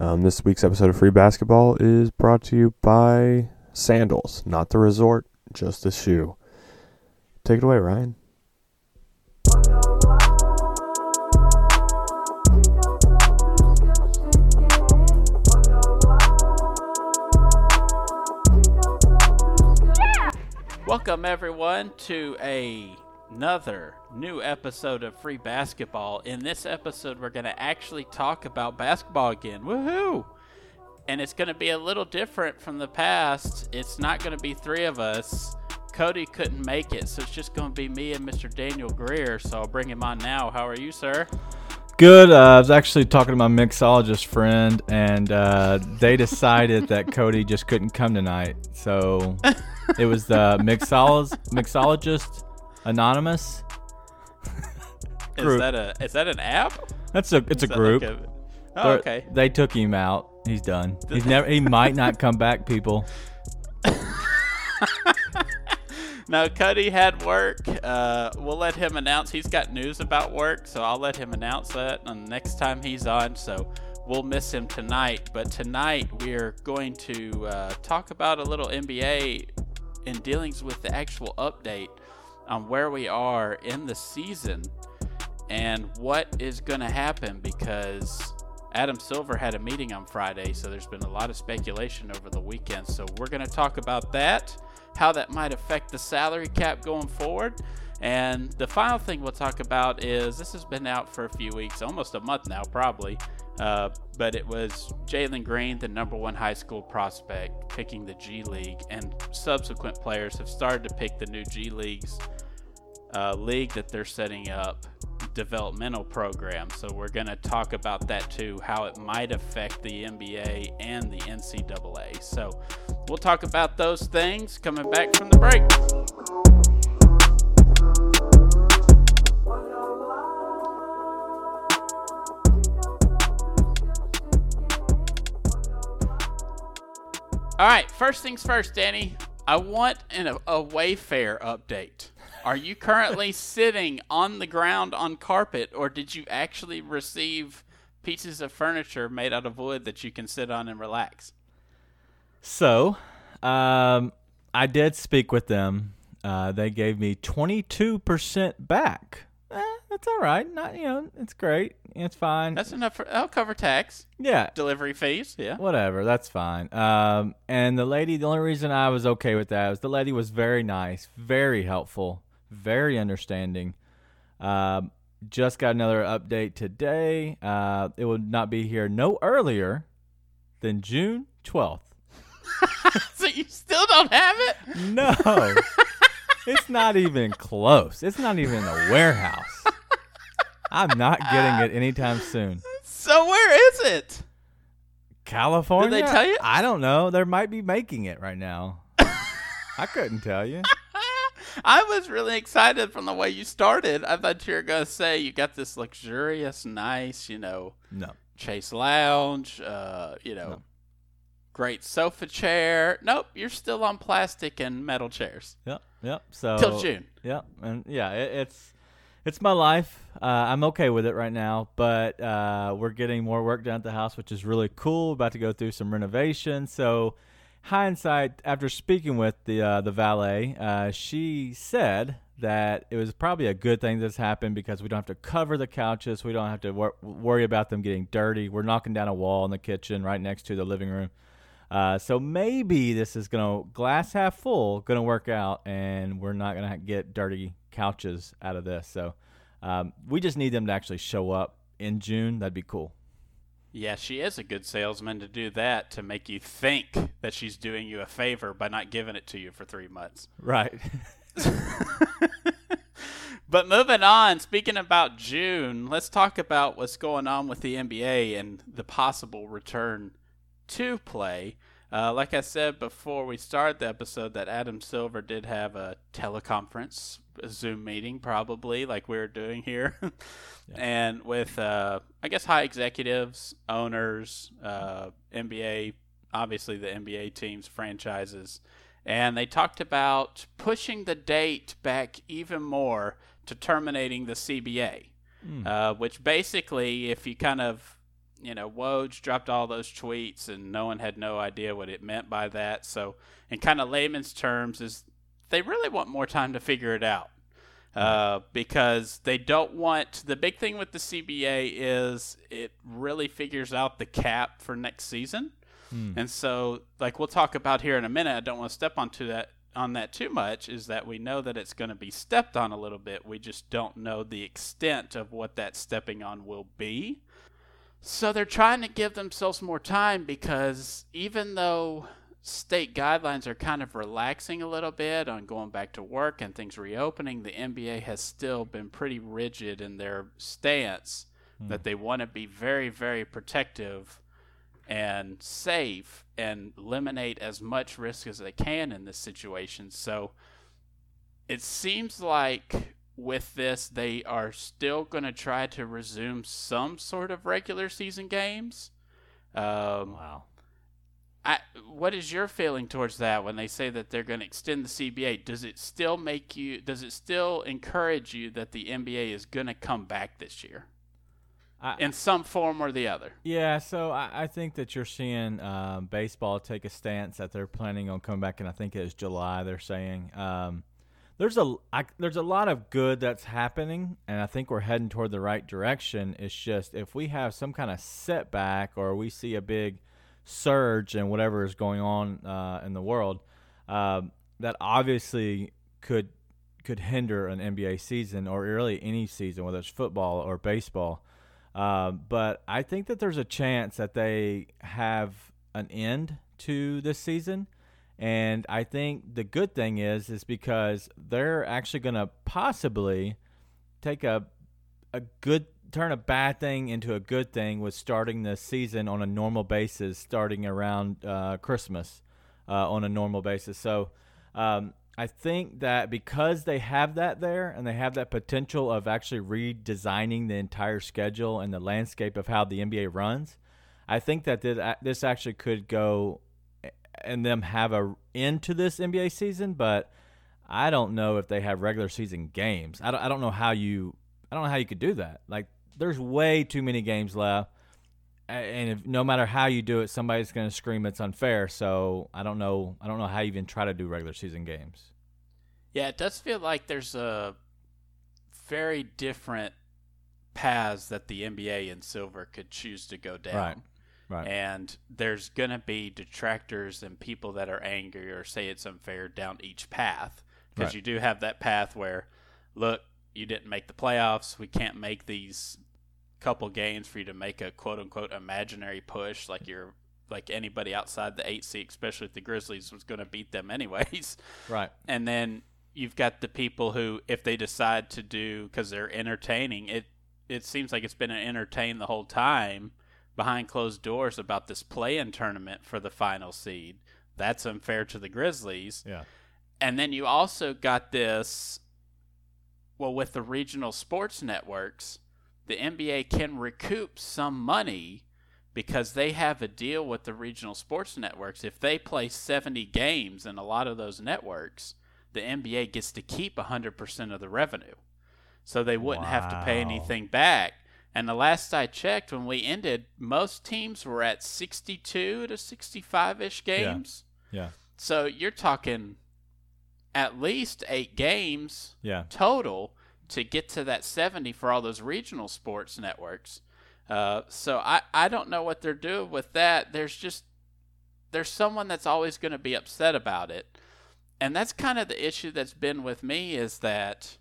Um, this week's episode of Free Basketball is brought to you by Sandals, not the resort, just the shoe. Take it away, Ryan. Welcome everyone to a, another new episode of Free Basketball. In this episode, we're going to actually talk about basketball again. Woohoo! And it's going to be a little different from the past. It's not going to be three of us. Cody couldn't make it, so it's just going to be me and Mr. Daniel Greer. So I'll bring him on now. How are you, sir? Good. Uh, I was actually talking to my mixologist friend, and uh, they decided that Cody just couldn't come tonight. So it was the mixologist, mixologist anonymous. Is that a is that an app? That's a it's a Is that group. like a- oh, okay. They took him out. He's done. He's never. He might not come back. People. No, Cody had work. Uh, we'll let him announce. He's got news about work, so I'll let him announce that on the next time he's on. So we'll miss him tonight. But tonight we're going to uh, talk about a little NBA in dealings with the actual update on where we are in the season and what is going to happen because Adam Silver had a meeting on Friday, so there's been a lot of speculation over the weekend. So we're going to talk about that, how that might affect the salary cap going forward. And the final thing we'll talk about is this has been out for a few weeks, almost a month now, probably. Uh, but it was Jalen Green, the number one high school prospect, picking the G League, and subsequent players have started to pick the new G Leagues uh, league that they're setting up developmental program. So we're going to talk about that too, how it might affect the NBA and the NCAA. So we'll talk about those things coming back from the break. All right, first things first, Danny. I want an, a Wayfair update. Are you currently sitting on the ground on carpet, or did you actually receive pieces of furniture made out of wood that you can sit on and relax? So, um, I did speak with them. Uh, they gave me twenty two percent back. That's all right. Not you know, it's great. It's fine. That's enough for. I'll cover tax, yeah. delivery fees. Yeah. Whatever, that's fine. Um, and the lady, the only reason I was okay with that was the lady was very nice, very helpful, very understanding. Um, just got another update today. Uh, it will not be here no earlier than June twelfth. So you still don't have it? No, it's not even close. It's not even in the warehouse. I'm not getting it anytime soon. So where is it? California? They tell you? I don't know. They might be making it right now. I couldn't tell you. I was really excited from the way you started. I thought you were gonna say you got this luxurious, nice, you know, No. Chase Lounge, uh, you know, great sofa chair. Nope, you're still on plastic and metal chairs Yep. Yep. So till June. Yep. And yeah, it, it's it's my life. Uh, I'm okay with it right now, but uh, we're getting more work done at the house, which is really cool. About to go through some renovation. So, hindsight, after speaking with the uh, the valet, uh, she said that it was probably a good thing this happened because we don't have to cover the couches. We don't have to wor- worry about them getting dirty. We're knocking down a wall in the kitchen right next to the living room. Uh, so maybe this is gonna glass half full, gonna work out, and we're not gonna get dirty couches out of this. So um, we just need them to actually show up in June. That'd be cool. Yeah, she is a good salesman to do that to make you think that she's doing you a favor by not giving it to you for three months. Right. But moving on, speaking about June, let's talk about what's going on with the NBA and the possible return to play. Uh, like I said before we started the episode, that Adam Silver did have a teleconference, a Zoom meeting, probably like we're doing here, and with uh, I guess high executives, owners, uh, NBA, obviously the NBA teams, franchises, and they talked about pushing the date back even more to terminating the CBA, uh, which basically, if you kind of you know, Woj dropped all those tweets, and no one had no idea what it meant by that. So, in kind of layman's terms, is they really want more time to figure it out uh, because they don't want the big thing with the CBA is it really figures out the cap for next season. Hmm. And so, like we'll talk about here in a minute, I don't want to step onto that on that too much. Is that we know that it's going to be stepped on a little bit. We just don't know the extent of what that stepping on will be. So they're trying to give themselves more time because even though state guidelines are kind of relaxing a little bit on going back to work and things reopening, the NBA has still been pretty rigid in their stance that they want to be very, very protective and safe and eliminate as much risk as they can in this situation. So it seems like with this, they are still going to try to resume some sort of regular season games. Um, Wow. I, what is your feeling towards that when they say that they're going to extend the CBA? Does it still make you? Does it still encourage you that the NBA is going to come back this year I, in some form or the other? Yeah, so I, I think that you're seeing um, baseball take a stance that they're planning on coming back, and I think it's July. They're saying um, there's a I, there's a lot of good that's happening, and I think we're heading toward the right direction. It's just if we have some kind of setback or we see a big surge and whatever is going on uh, in the world, um, that obviously could could hinder an NBA season or really any season, whether it's football or baseball. Um, but I think that there's a chance that they have an end to this season. And I think the good thing is, is because they're actually going to possibly take a a good turn a bad thing into a good thing with starting the season on a normal basis, starting around uh, Christmas uh, on a normal basis. So um, I think that because they have that there and they have that potential of actually redesigning the entire schedule and the landscape of how the NBA runs, I think that this, this actually could go and them have a end to this NBA season, but I don't know if they have regular season games. I don't, I don't know how you I don't know how you could do that. Like there's way too many games left. And if, no matter how you do it, somebody's going to scream it's unfair. So I don't know. I don't know how you even try to do regular season games. Yeah, it does feel like there's a very different paths that the NBA and Silver could choose to go down. Right. Right. And there's going to be detractors and people that are angry or say it's unfair down each path. Because Right. you do have that path where, look, you didn't make the playoffs. We can't make these couple games for you to make a quote unquote imaginary push like you're like anybody outside the eight seed, especially if the Grizzlies was going to beat them anyways. right. and then you've got the people who if they decide to do because they're entertaining it it seems like it's been entertained the whole time behind closed doors about this play-in tournament for the final seed that's unfair to the grizzlies Yeah. and then you also got this well with the regional sports networks the nba can recoup some money because they have a deal with the regional sports networks. If they play 70 games in a lot of those networks the nba gets to keep 100% of the revenue. So they wouldn't have to pay anything back. And the last i checked when we ended most teams were at 62 to 65ish games. Yeah. so you're talking at least eight games Yeah. total to get to that 70 for all those regional sports networks. Uh, so I, I don't know what they're doing with that. There's just there's someone that's always going to be upset about it. And that's kind of the issue that's been with me is that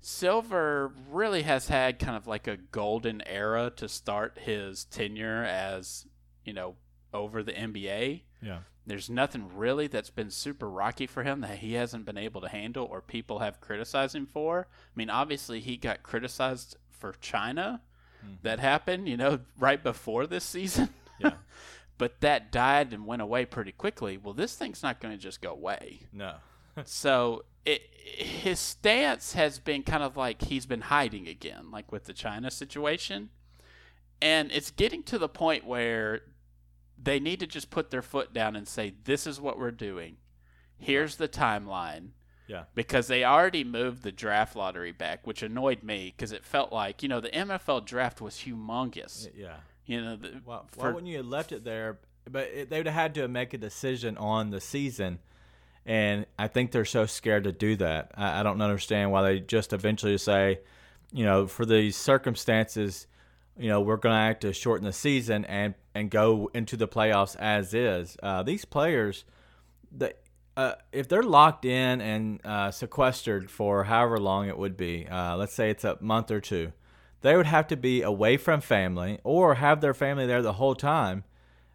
Silver really has had kind of like a golden era to start his tenure as, you know, over the NBA. Yeah. There's nothing really that's been super rocky for him that he hasn't been able to handle or people have criticized him for. I mean, obviously he got criticized for China. Mm-hmm. That happened, you know, right before this season. Yeah. but that died and went away pretty quickly. Well, this thing's not going to just go away. No. so it, his stance has been kind of like he's been hiding again, like with the China situation. And it's getting to the point where they need to just put their foot down and say, this is what we're doing. Here's the timeline. Yeah. Because they already moved the draft lottery back, which annoyed me because it felt like, you know, the NFL draft was humongous. Yeah. You know, the, Why, for- why wouldn't you have left it there? But it, they would have had to make a decision on the season, and I think they're so scared to do that. I, I don't understand why they just eventually say, you know, for these circumstances, you know, we're going to have to shorten the season and and go into the playoffs as is. Uh, these players, the uh, if they're locked in and uh, sequestered for however long it would be, uh, let's say it's a month or two, they would have to be away from family or have their family there the whole time.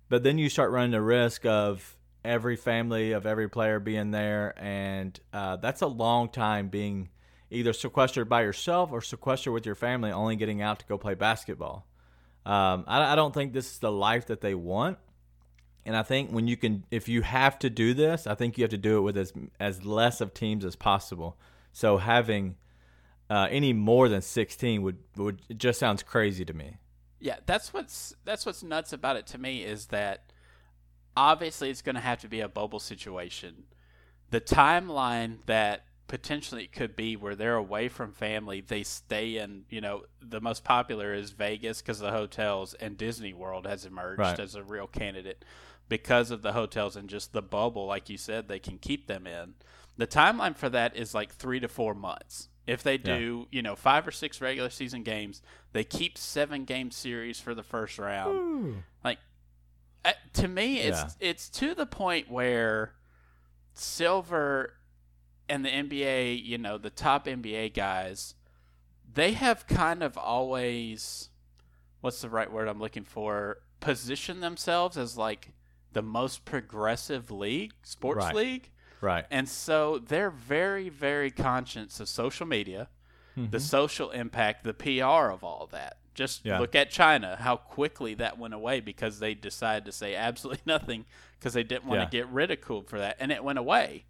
But then you start running the risk of every family of every player being there, and uh, that's a long time being either sequestered by yourself or sequestered with your family, only getting out to go play basketball. Um, I, I don't think this is the life that they want. And I think when you can, if you have to do this, I think you have to do it with as as less of teams as possible. So having uh, any more than sixteen would would it just sounds crazy to me. Yeah, that's what's that's what's nuts about it to me is that obviously it's going to have to be a bubble situation. The timeline that potentially it could be where they're away from family, they stay in, you know, the most popular is Vegas because the hotels and Disney World has emerged Right. as a real candidate because of the hotels and just the bubble like you said they can keep them in. The timeline for that is like 3 to 4 months. If they Yeah. do, you know, 5 or 6 regular season games, they keep 7 game series for the first round. Like uh, to me it's Yeah. it's to the point where Silver and the NBA, you know, the top NBA guys, they have kind of always what's the right word I'm looking for? Position themselves as like the most progressive league, sports Right. league. Right. And so they're very, very conscious of social media, the mm-hmm. social impact, the PR of all that. Just Yeah. look at China, how quickly that went away because they decided to say absolutely nothing because they didn't want Yeah. to get ridiculed for that, and it went away.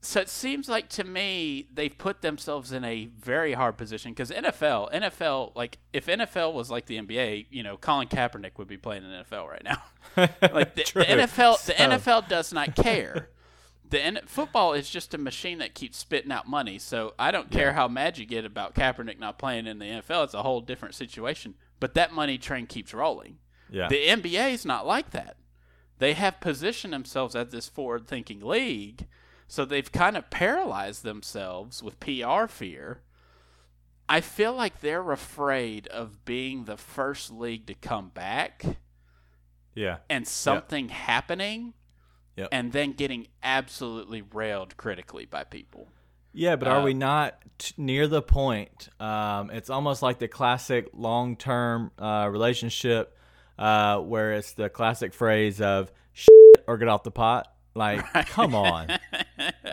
So it seems like to me they've put themselves in a very hard position because NFL, NFL, like if NFL was like the NBA, you know, Colin Kaepernick would be playing in NFL right now. Like the, the NFL, the So- NFL does not care. The N- football is just a machine that keeps spitting out money. So I don't care how mad you get about Kaepernick not playing in the NFL. It's a whole different situation. But that money train keeps rolling. Yeah. The NBA is not like that. They have positioned themselves as this forward-thinking league, so they've kind of paralyzed themselves with PR fear. I feel like they're afraid of being the first league to come back yeah. and something happening Yep. and then getting absolutely railed critically by people. Yeah, but are Uh, we not t- near the point? Um, it's almost like the classic long-term uh, relationship uh, where it's the classic phrase of "shit" or "get off the pot." Like, come on,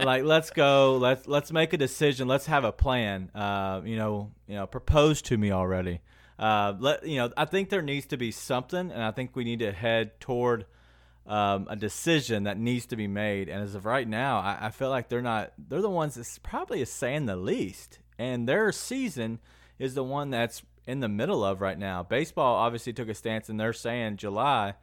like let's go. Let's let's make a decision. Let's have a plan. Uh, you know, you know, propose to me already. Uh, let you know. I think there needs to be something, and I think we need to head toward um, a decision that needs to be made. And as of right now, I, I feel like they're not. They're the ones that's probably is saying the least, and their season is the one that's in the middle of right now. Baseball obviously took a stance, and they're saying July.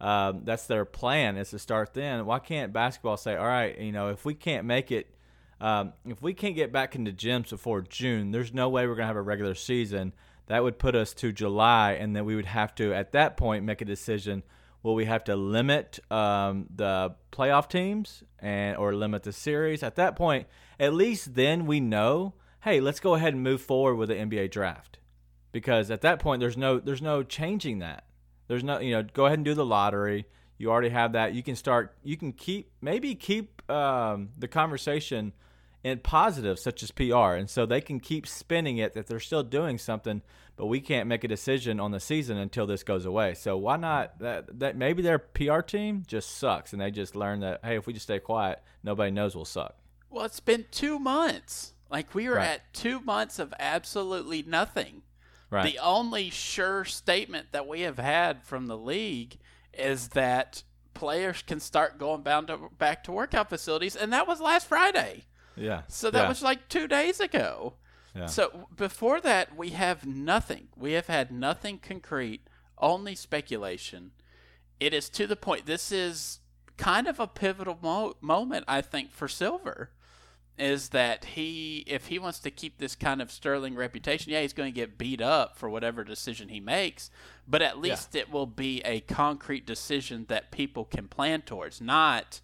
Um, that's their plan is to start then. Why can't basketball say, all right, you know, if we can't make it, um, if we can't get back into gyms before June, there's no way we're gonna have a regular season. That would put us to July, and then we would have to, at that point, make a decision. Will we have to limit um, the playoff teams and or limit the series? At that point, at least then we know, hey, let's go ahead and move forward with the NBA draft, because at that point there's no there's no changing that. There's no, you know, go ahead and do the lottery. You already have that. You can start. You can keep maybe keep um, the conversation in positive, such as PR, and so they can keep spinning it that they're still doing something, but we can't make a decision on the season until this goes away. So why not that? That maybe their PR team just sucks, and they just learn that hey, if we just stay quiet, nobody knows we'll suck. Well, it's been two months. Like we were Right. at two months of absolutely nothing. Right. The only sure statement that we have had from the league is that players can start going bound to, back to workout facilities, and that was last Friday. yeah. So that Yeah. was like two days ago. Yeah. So before that, we have nothing. We have had nothing concrete, only speculation. It is to the point. This is kind of a pivotal mo- moment, I think, for Silver. Is that he, if he wants to keep this kind of sterling reputation, yeah, he's going to get beat up for whatever decision he makes, but at least it will be a concrete decision that people can plan towards, not,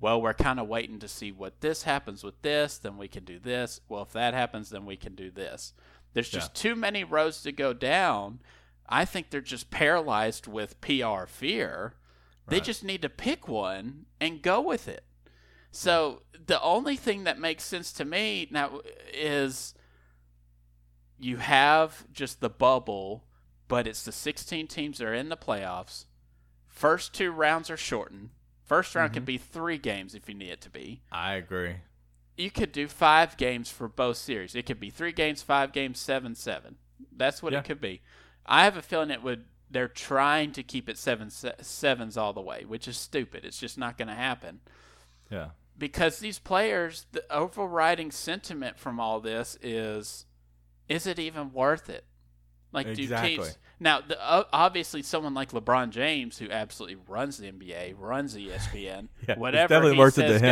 well, we're kind of waiting to see what this happens with this, then we can do this. Well, if that happens, then we can do this. There's just too many roads to go down. I think they're just paralyzed with PR fear. They just need to pick one and go with it. So the only thing that makes sense to me now is you have just the bubble, but it's the 16 teams that are in the playoffs. First two rounds are shortened. First round can mm-hmm. be three games if you need it to be. I agree. You could do five games for both series. It could be three games, five games, seven, seven. That's what Yeah. it could be. I have a feeling it would. They're trying to keep it seven sevens all the way, which is stupid. It's just not going to happen Yeah. Because these players, the overriding sentiment from all this is, is it even worth it? Like, do Exactly. teams now? The, obviously, someone like LeBron James, who absolutely runs the NBA, runs ESPN, Yeah, it's whatever definitely he worth it to says him.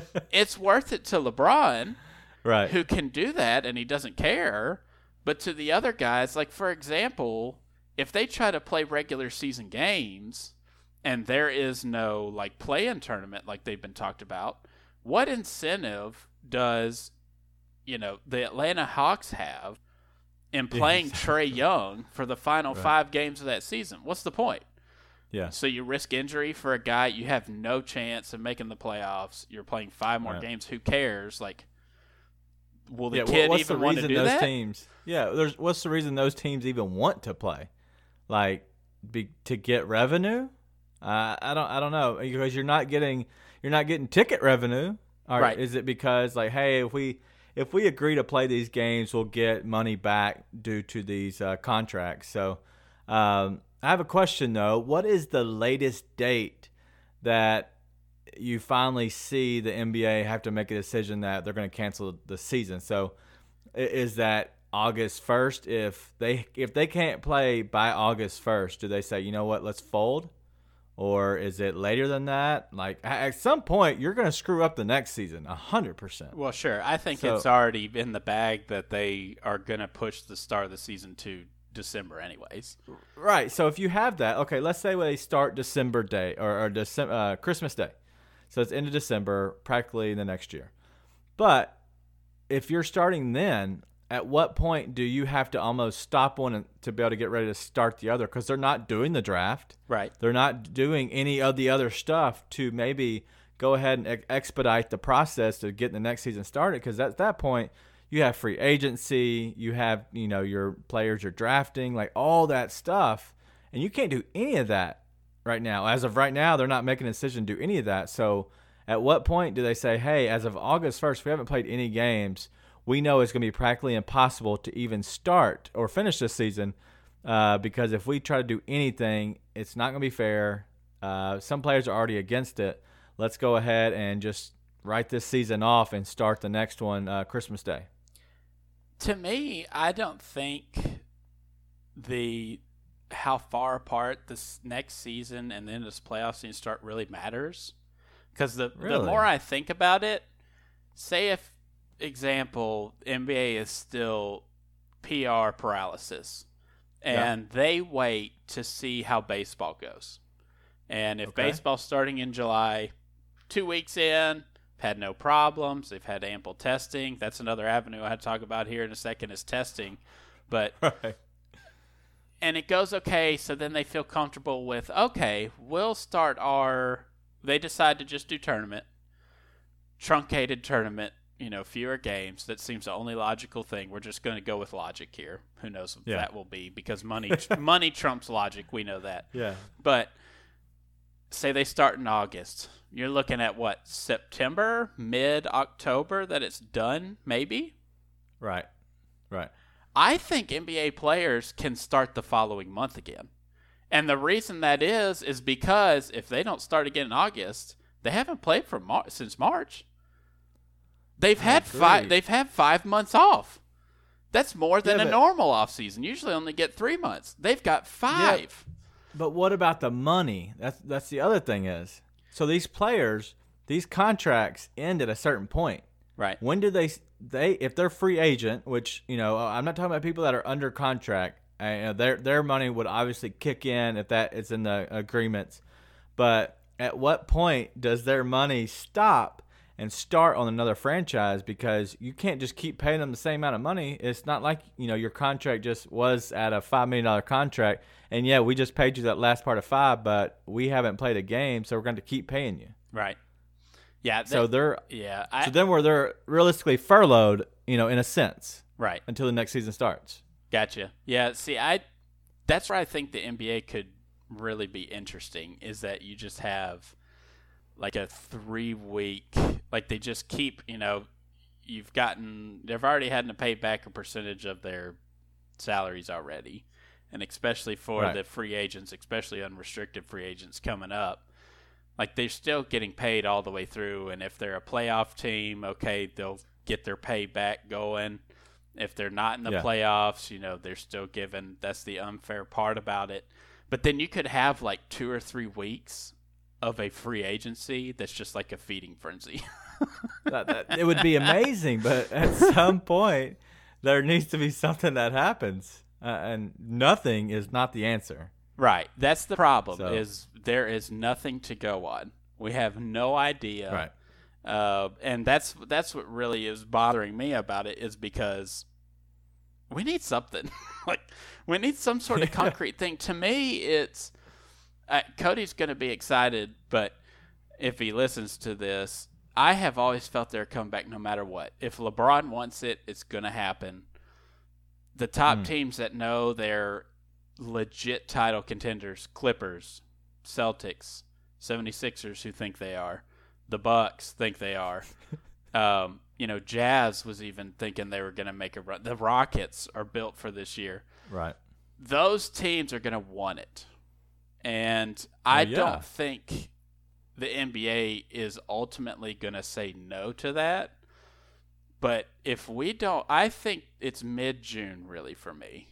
goes. it's worth it to LeBron, Right. who can do that, and he doesn't care. But to the other guys, like for example, if they try to play regular season games and there is no like play-in tournament like they've been talked about, what incentive does you know the Atlanta Hawks have in playing Trae Young for the final Right. five games of that season? What's the point? yeah. So you risk injury for a guy you have no chance of making the playoffs. You're playing five more Right. games. Who cares? Like, will the yeah, kid what's even the want to reason do those that? teams? Yeah, there's what's the reason those teams even want to play? Like be, to get revenue? Uh, I don't I don't know because you're not getting you're not getting ticket revenue. Or Right. Is it because like hey if we if we agree to play these games we'll get money back due to these uh, contracts? So um, I have a question though. What is the latest date that you finally see the NBA have to make a decision that they're going to cancel the season. So is that August 1st if they if they can't play by August 1st, do they say, "You know what, let's fold?" Or is it later than that? Like at some point you're going to screw up the next season, 100%. Well, sure. I think So- it's already in the bag that they are going to push the start of the season to December, anyways. Right. So if you have that, okay, let's say they start December day or, or December, uh, Christmas Day. So it's end of December, practically the next year. But if you're starting then, at what point do you have to almost stop one to be able to get ready to start the other? Because they're not doing the draft. Right. They're not doing any of the other stuff to maybe go ahead and ex- expedite the process to get the next season started. Because at that point, you have free agency, you have you know your players you're drafting, like all that stuff, and you can't do any of that right now. As of right now, they're not making a decision to do any of that. So, at what point do they say, "Hey, as of August first, we haven't played any games. We know it's going to be practically impossible to even start or finish this season." uh, because if we try to do anything, it's not going to be fair. Uh, some players are already against it. Let's go ahead and just write this season off and start the next one uh, Christmas Day. To me, I don't think the how far apart this next season and then this playoff season start really matters. Because the the more I think about it, say if example NBA is still PR paralysis, Yeah. and they wait to see how baseball goes, and if Okay. baseball's starting in July, two weeks in, had no problems. They've had ample testing. That's another avenue I had to talk about here in a second is testing. But Right. and it goes okay, so then they feel comfortable with okay, we'll start our they decide to just do tournament. Truncated tournament, you know, fewer games. That seems the only logical thing. We're just going to go with logic here. Who knows what Yeah. that will be because money money trumps logic. We know that. Yeah. But say they start in August. You're looking at what? September, mid October that it's done, maybe? Right. Right. I think NBA players can start the following month again. And the reason that is is because if they don't start again in August, they haven't played for Mar- since March. They've had five they've had 5 months off. That's more than Yeah, a normal off season. Usually only get 3 months. They've got 5. But what about the money? That's that's the other thing is. So these players, these contracts end at a certain point. Right. When do they they if they're free agent, which you know I'm not talking about people that are under contract. Uh, their their money would obviously kick in if that is in the agreements. But at what point does their money stop and start on another franchise? Because you can't just keep paying them the same amount of money. It's not like you know your contract just was at a five million dollar contract, and yeah, we just paid you that last part of five, but we haven't played a game, so we're going to keep paying you. Right. Yeah. So they're yeah. I, so then where they're realistically furloughed, you know, in a sense, right. until the next season starts. Gotcha. Yeah. See, I that's where I think the NBA could really be interesting is that you just have like a three week like they just keep you know you've gotten they've already had to pay back a percentage of their salaries already and especially for Right. the free agents especially unrestricted free agents coming up like they're still getting paid all the way through and if they're a playoff team okay they'll get their pay back going if they're not in the Yeah. playoffs you know they're still given that's the unfair part about it but then you could have like two or three weeks of a free agency that's just like a feeding frenzy. That, that, it would be amazing, but at some point, there needs to be something that happens, uh, and nothing is not the answer. right. That's the problem So- is there is nothing to go on. We have no idea. Right. uh, and that's that's what really is bothering me about it is because we need something. Like we need some sort of concrete thing. To me it's uh, cody's going to be excited but if he listens to this i have always felt they're come back no matter what. If lebron wants it it's going to happen. The top Hmm. teams that know they're legit title contenders clippers celtics 76ers who think they are the bucks think they are. Um, you know jazz was even thinking they were going to make a run. The rockets are built for this year. Right. those teams are going to want it and oh, i Oh, yeah. don't think the nba is ultimately going to say no to that but if we don't i think it's mid-june really for me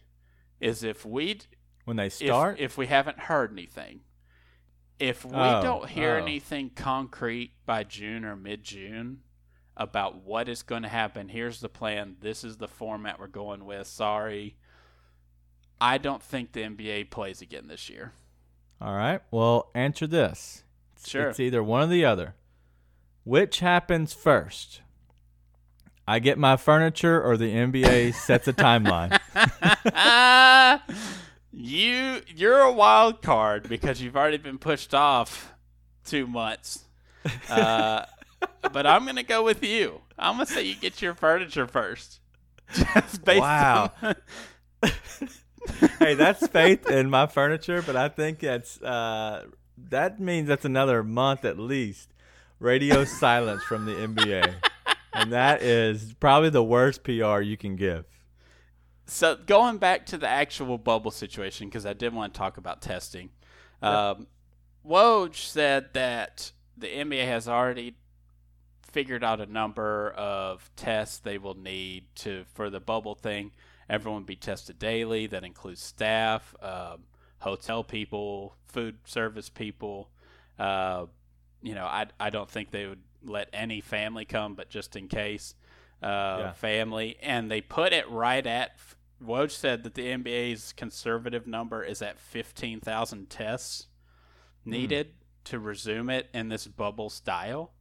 is if we When they if, start, if we haven't heard anything. If we Oh, don't hear oh. anything concrete by June or mid June about what is going to happen, here's the plan, this is the format we're going with, sorry. I don't think the NBA plays again this year. All right. Well, answer this. It's- Sure. It's either one or the other. Which happens first? I get my furniture, or the NBA sets a timeline. you you're a wild card because you've already been pushed off two months. Uh, but I'm gonna go with you. I'm gonna say you get your furniture first. Just based Wow. on hey, that's faith in my furniture, but I think it's uh, that means that's another month at least. Radio silence from the NBA, and that is probably the worst PR you can give. So going back to the actual bubble situation, because I did want to talk about testing. Um, Woj said that the NBA has already figured out a number of tests they will need to for the bubble thing. Everyone be tested daily. That includes staff, um, hotel people, food service people. Uh, you know, I I don't think they would let any family come, but just in case, uh, Yeah. family, and they put it right at. Woj said that the NBA's conservative number is at fifteen thousand tests needed to resume it in this bubble style.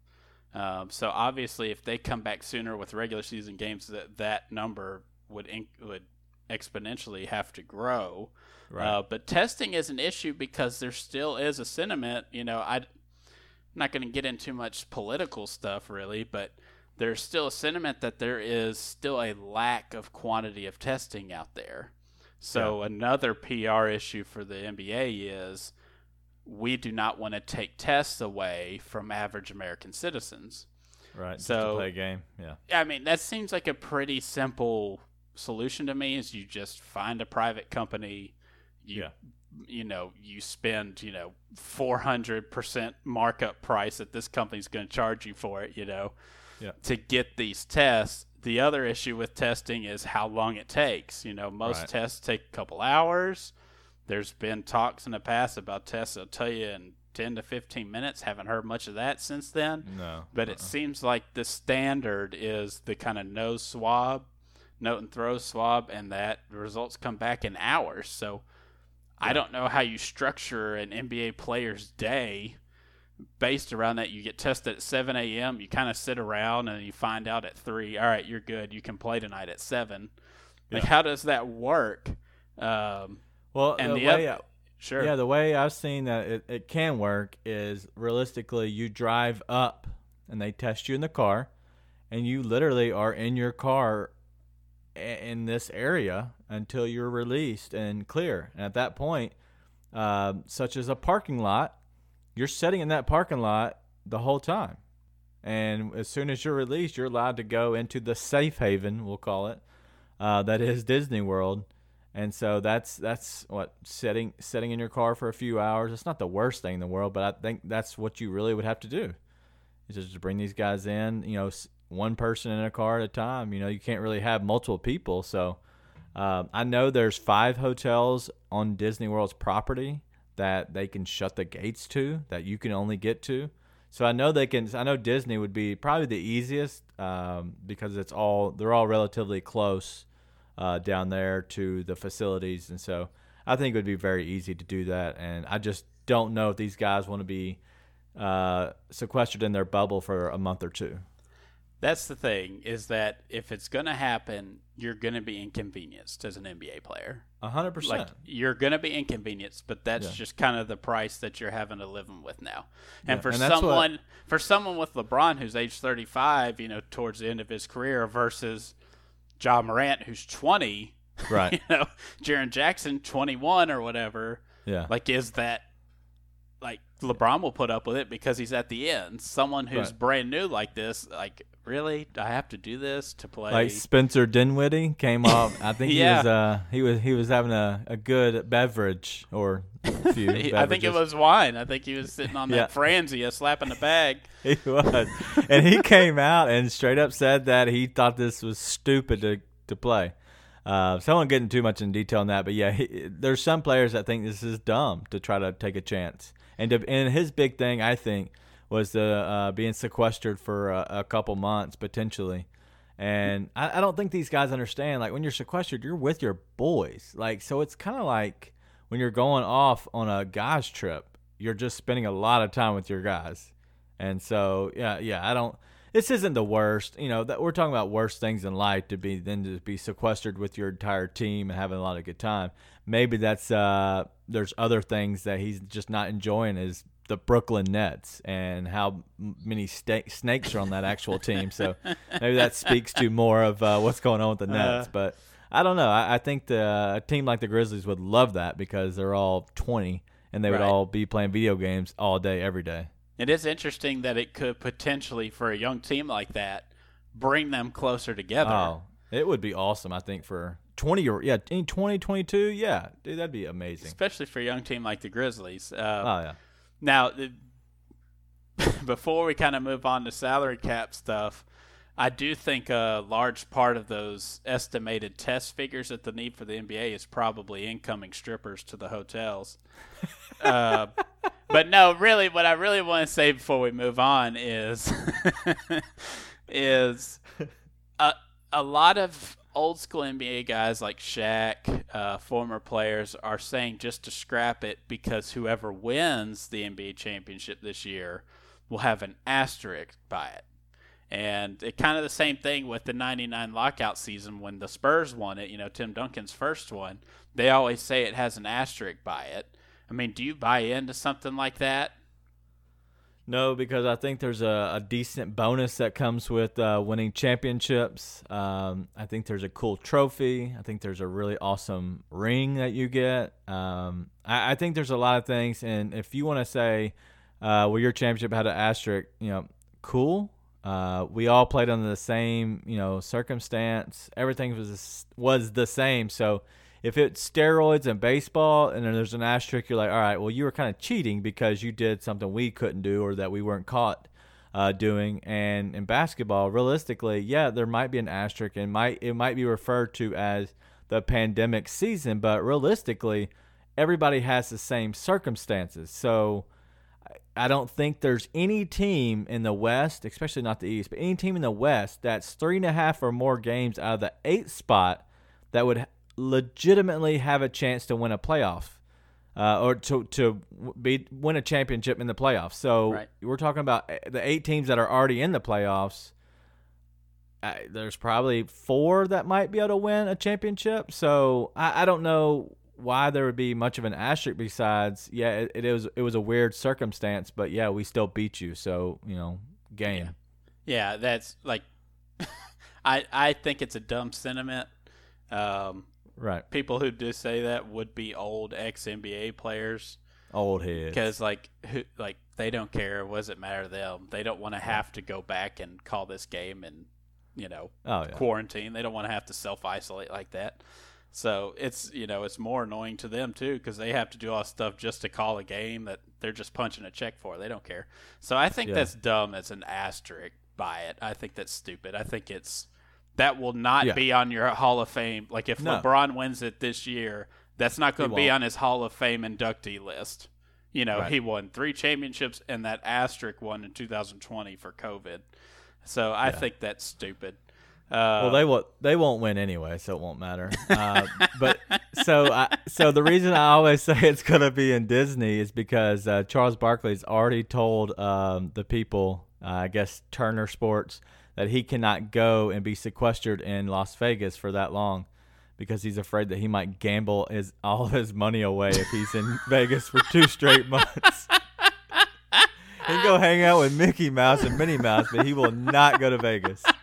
Um, so obviously, if they come back sooner with regular season games, that that number would in, would exponentially have to grow. Uh, but testing is an issue because there still is a sentiment. You know, I, am not going to get into much political stuff really, but there's still a sentiment that there is still a lack of quantity of testing out there. So another PR issue for the NBA is we do not want to take tests away from average American citizens. Right. So- play a game. Yeah. I mean, that seems like a pretty simple solution to me. Is you just find a private company, you Yeah. you know, you spend you know four hundred percent markup price that this company's going to charge you for it, you know, Yeah. to get these tests. The other issue with testing is how long it takes. You know, most Right. tests take a couple hours. there's been talks in the past about tests. I'll tell you in 10 to 15 minutes. Haven't heard much of that since then. No. But it uh-uh. seems like the standard is the kind of nose swab, note and throw swab, and that results come back in hours. So I don't know how you structure an NBA player's day based around that. You get tested at 7 a.m., you kind of sit around and you find out at 3, all right, you're good. You can play tonight at 7. Like, Yeah. how does that work? Um, Well, and the, the way, oth- sure. yeah, the way I've seen that it, it can work is realistically you drive up and they test you in the car, and you literally are in your car in this area until you're released and clear. And at that point, um, such as a parking lot, you're sitting in that parking lot the whole time. And as soon as you're released, you're allowed to go into the safe haven, we'll call it, uh, that is Disney World. And so that's that's what sitting sitting in your car for a few hours. It's not the worst thing in the world, but I think that's what you really would have to do. Is just to bring these guys in, you know, one person in a car at a time. You know, you can't really have multiple people. So um, I know there's five hotels on Disney World's property that they can shut the gates to that you can only get to. So I know they can. I know Disney would be probably the easiest um, because it's all they're all relatively close uh, down there to the facilities, and so I think it would be very easy to do that. And I just don't know if these guys want to be uh, sequestered in their bubble for a month or two. That's the thing is that if it's going to happen, you're going to be inconvenienced as an NBA player. A hundred Like percent. you're going to be inconvenienced, but that's Yeah. just kind of the price that you're having to live with now. And Yeah, for and that's what- someone for someone with LeBron who's age 35, you know, towards the end of his career versus Ja Morant who's 20, Right. you know, Jaren Jackson 21 or whatever, Yeah. like is that like LeBron will put up with it because he's at the end. Someone who's Right. brand new like this, like really, I have to do this to play. like Spencer Dinwiddie came off. I think he was uh he was he was having a, a good beverage or a few. I think it was wine. I think he was sitting on Yeah. that Franzia slapping the bag. He was, and he came out and straight up said that he thought this was stupid to to play. Uh, so I won't get into too much in detail on that, but yeah, he, there's some players that think this is dumb to try to take a chance. And to, and his big thing, I think, was the uh, being sequestered for a, a couple months potentially. And I, I don't think these guys understand. Like when you're sequestered, you're with your boys. Like so, it's kind of like when you're going off on a guys trip, you're just spending a lot of time with your guys. And so, yeah, yeah, I don't. This isn't the worst, you know. That we're talking about worse things in life to be than to be sequestered with your entire team and having a lot of good time. Maybe that's uh, there's other things that he's just not enjoying is the Brooklyn Nets and how many snakes are on that actual team. So maybe that speaks to more of uh, what's going on with the Nets. Uh. but I don't know. I, I think the a team like the Grizzlies would love that because they're all 20 and they would Right. all be playing video games all day, every day. It is interesting that it could potentially, for a young team like that, bring them closer together. Oh, it would be awesome. I think for 20 or yeah, in 20, 22, yeah, dude, that'd be amazing. Especially for a young team like the Grizzlies. Uh, Oh yeah, Now, the, before we kind of move on to salary cap stuff, I do think a large part of those estimated test figures that the need for the NBA is probably incoming strippers to the hotels. uh, but no, really, what I really want to say before we move on is is a a lot of old school NBA guys like Shaq, uh, former players, are saying just to scrap it because whoever wins the NBA championship this year will have an asterisk by it. And it kind of the same thing with the 99 lockout season when the Spurs won it, you know, Tim Duncan's first one. They always say it has an asterisk by it. I mean, do you buy into something like that? No, because I think there's a, a decent bonus that comes with uh, winning championships. Um, I think there's a cool trophy. I think there's a really awesome ring that you get. Um, I, I think there's a lot of things, and if you want to say, uh, well, your championship had an asterisk, you know, cool. Uh, we all played under the same, you know, circumstance. Everything was was the same. So if it's steroids and baseball, and then there's an asterisk, you're like, all right, well, you were kind of cheating because you did something we couldn't do or that we weren't caught uh, doing. And in basketball, realistically, yeah, there might be an asterisk, and might it might be referred to as the pandemic season, but realistically, everybody has the same circumstances. So I don't think there's any team in the West, especially not the East, but any team in the West that's three and a half or more games out of the eighth spot that would legitimately have a chance to win a playoff. Uh, or to to be win a championship in the playoffs. So Right. we're talking about eh, the eight teams that are already in the playoffs. Uh, there's probably four that might be able to win a championship. So I, I don't know why there would be much of an asterisk. Besides, yeah, it, it was it was a weird circumstance, but yeah, we still beat you. So you know, game. Yeah, that's like, I I think it's a dumb sentiment. Um, Right, people who do say that would be old ex NBA players old head. because like who like they don't care. What does it matter to them? They don't want to have to go back and call this game and you know Oh yeah, quarantine. They don't want to have to self isolate like that. So it's you know it's more annoying to them too because they have to do all this stuff just to call a game that they're just punching a check for. They don't care. So I think Yeah. that's dumb as an asterisk by it. I think that's stupid. I think it's that will not Yeah. be on your Hall of Fame. Like if No. LeBron wins it this year, that's not going to be on his Hall of Fame inductee list. You know, Right. he won three championships and that asterisk one in 2020 for COVID. So I Yeah. think that's stupid. Uh, Well, they will. They won't win anyway, so it won't matter. Uh, but so, I, so the reason I always say it's going to be in Disney is because uh, Charles Barkley's already told um, the people, uh, I guess Turner Sports, that he cannot go and be sequestered in Las Vegas for that long because he's afraid that he might gamble his all his money away if he's in Vegas for two straight months. he can go hang out with Mickey Mouse and Minnie Mouse, but he will not go to Vegas.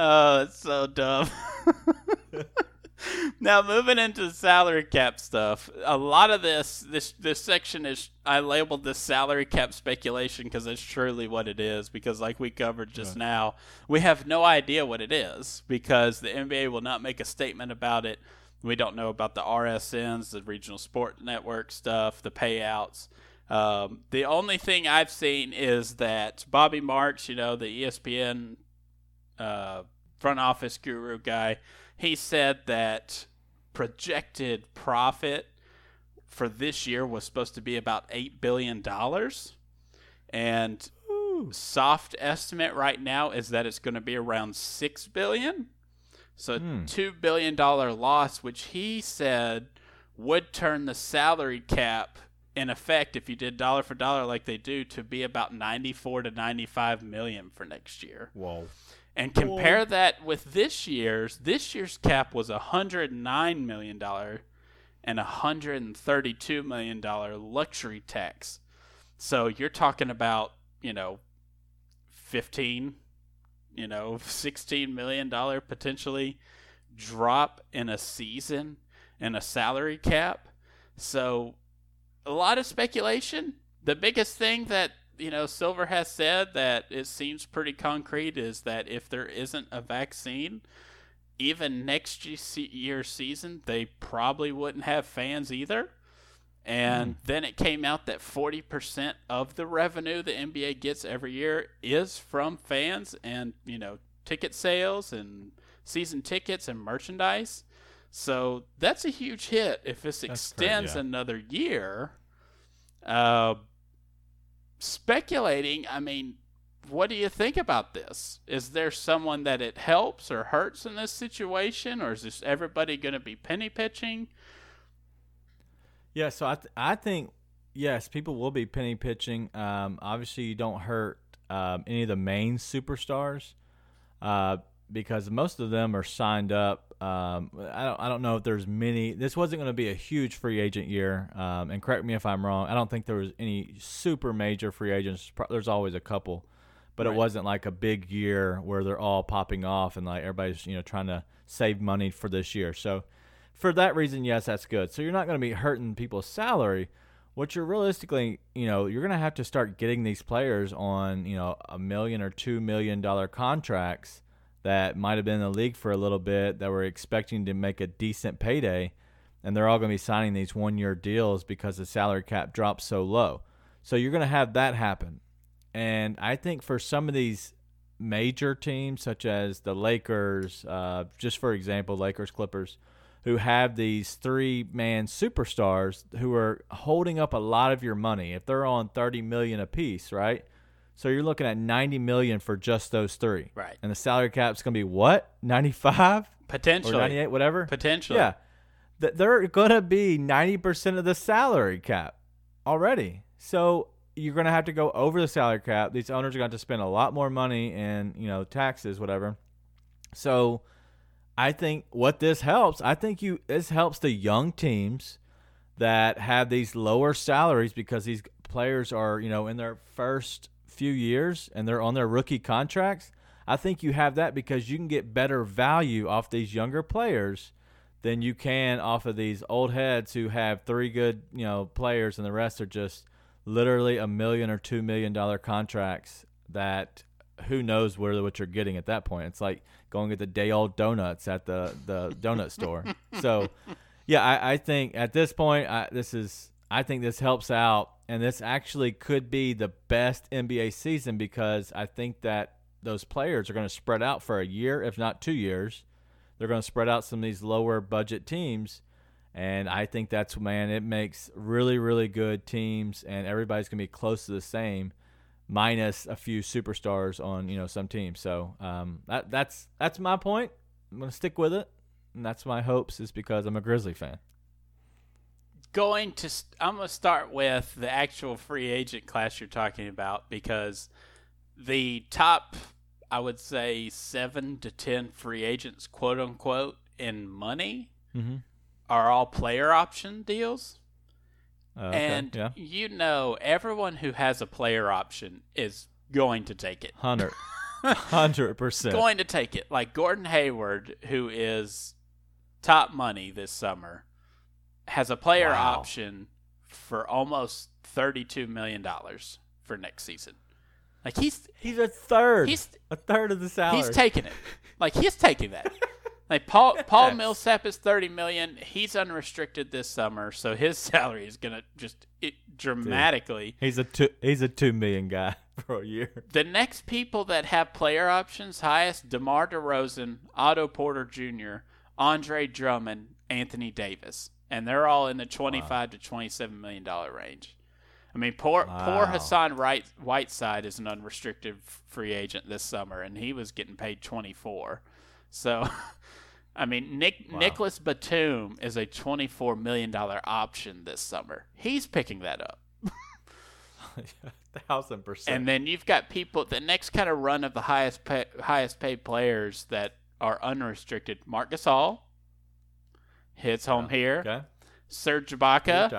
Oh, it's so dumb. now moving into salary cap stuff, a lot of this this this section is I labeled this salary cap speculation because it's truly what it is. Because like we covered just now, we have no idea what it is because the NBA will not make a statement about it. We don't know about the RSNs, the regional sport network stuff, the payouts. Um, the only thing I've seen is that Bobby Marks, you know, the ESPN uh, front office guru guy, he said that projected profit for this year was supposed to be about eight billion dollars, and soft estimate right now is that it's going to be around six billion. So Hmm. two billion dollar loss, which he said would turn the salary cap in effect if you did dollar for dollar like they do to be about 94 to 95 million for next year Whoa. And compare that with this year's this year's cap was a 109 million dollar and a 132 million dollar luxury tax. So you're talking about you know 15 you know 16 million dollar potentially drop in a season in a salary cap. So a lot of speculation. The biggest thing that you know silver has said that it seems pretty concrete is that if there isn't a vaccine even next year season they probably wouldn't have fans either and then it came out that 40% of the revenue the NBA gets every year is from fans and, you know, ticket sales and season tickets and merchandise. So that's a huge hit if this That's extends yeah. another year. Uh, speculating, I mean, what do you think about this? Is there someone that it helps or hurts in this situation, or is this everybody going to be penny pitching? Yeah, so I th- I think yes, people will be penny pitching. Um, obviously, you don't hurt um, any of the main superstars uh, because most of them are signed up. Um, I don't I don't know if there's many. This wasn't going to be a huge free agent year. Um, and correct me if I'm wrong. I don't think there was any super major free agents. There's always a couple, but it wasn't like a big year where they're all popping off and like everybody's you know trying to save money for this year. So for that reason, yes, that's good. So you're not going to be hurting people's salary. What you're realistically, you know, you're going to have to start getting these players on, you know, a million or two million dollar contracts that might have been in the league for a little bit that were expecting to make a decent payday, and they're all going to be signing these one year deals because the salary cap dropped so low. So you're going to have that happen. And I think for some of these major teams, such as the Lakers, uh, just for example, Lakers, Clippers, who have these three man superstars who are holding up a lot of your money. If they're on 30 million apiece, right? So you're looking at 90 million for just those three. Right. And the salary cap's going to be what? 95 or Potentially. 98, whatever? Potentially. Yeah. Th- They're going to be 90% of the salary cap already. So you're going to have to go over the salary cap. These owners are going to to spend a lot more money in, you know, taxes, whatever. So I think what this helps, I think you this helps the young teams that have these lower salaries because these players are, you know, in their first few years and they're on their rookie contracts. I think you have that because you can get better value off these younger players than you can off of these old heads who have three good, you know, players and the rest are just literally a million or two million dollar contracts that who knows where what you're getting at that point. It's like going get the day old donuts at the the donut store. So, yeah, I, I think at this point, I, this is I think this helps out, and this actually could be the best NBA season because I think that those players are going to spread out for a year, if not two years. They're going to spread out some of these lower budget teams. And I think that's man, it makes really, really good teams, and everybody's gonna be close to the same, minus a few superstars on you know some teams. So um, that that's that's my point. I'm gonna stick with it, and that's my hopes is because I'm a Grizzly fan. Going to I'm going to start with the actual free agent class you're talking about because the top I would say 7 to 10 free agents quote unquote in money Mm-hmm. are all player option deals. Uh, and yeah, you know everyone who has a player option is going to take it. Hundred, hundred percent. going to take it. Like Gordon Hayward who is top money this summer has a player Wow. option for almost 32 million dollars for next season like he's He's a third. He's- a third of the salary. he's taking it like he's taking that like Paul Paul Millsap is 30 million he's unrestricted this summer so his salary is going to just it, dramatically He's a two. He's a two million guy for a year. The next people that have player options highest: DeMar DeRozan, Otto Porter Jr., Andre Drummond, Anthony Davis, and they're all in the twenty-five to twenty-seven million dollar range. I mean, poor poor Wow. Hassan Wright, Whiteside is an unrestricted free agent this summer, and he was getting paid twenty-four. So, I mean, Nick Wow. Nicolas Batum is a twenty-four million dollar option this summer. He's picking that up. Thousand percent. And then you've got people. The next kind of run of the highest pay, highest paid players that are unrestricted. Marc Gasol hits home here. okay. Serge Ibaka.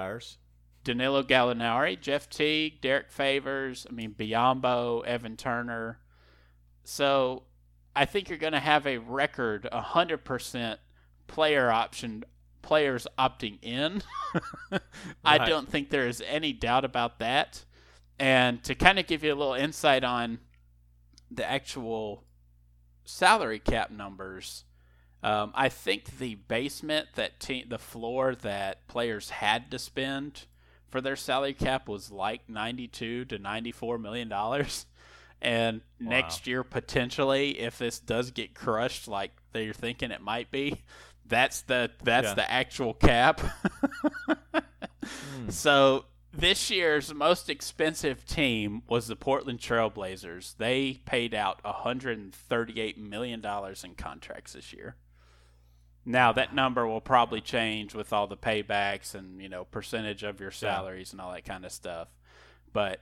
Danilo Gallinari, Jeff Teague, Derrick Favors. I mean Biyombo, Evan Turner. So I think you're going to have a record hundred percent player option players opting in. I don't think there is any doubt about that. And to kind of give you a little insight on the actual salary cap numbers, um, I think the basement that te- the floor that players had to spend for their salary cap was like 92 to 94 million dollars. And Wow. next year, potentially, if this does get crushed like they're thinking it might be, that's the that's Yeah. the actual cap. So this year's most expensive team was the Portland Trailblazers. They paid out 138 million dollars in contracts this year. Now that number will probably change with all the paybacks and you know percentage of your salaries and all that kind of stuff. But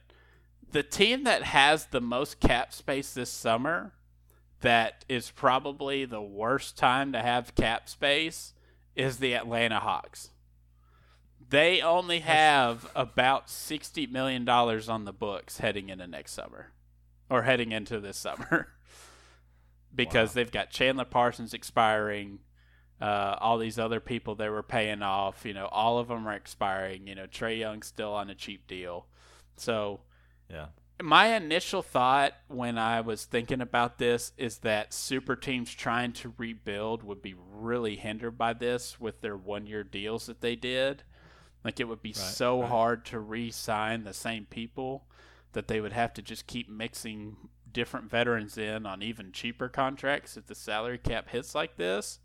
the team that has the most cap space this summer that is probably the worst time to have cap space is the Atlanta Hawks. They only have about $60 million on the books heading into next summer or heading into this summer because Wow. they've got Chandler Parsons expiring. Uh, all these other people they were paying off, you know, all of them are expiring. You know, Trae Young's still on a cheap deal. So, Yeah. my initial thought when I was thinking about this is that super teams trying to rebuild would be really hindered by this with their one year deals that they did. Like it would be so right. hard to re sign the same people that they would have to just keep mixing different veterans in on even cheaper contracts if the salary cap hits like this.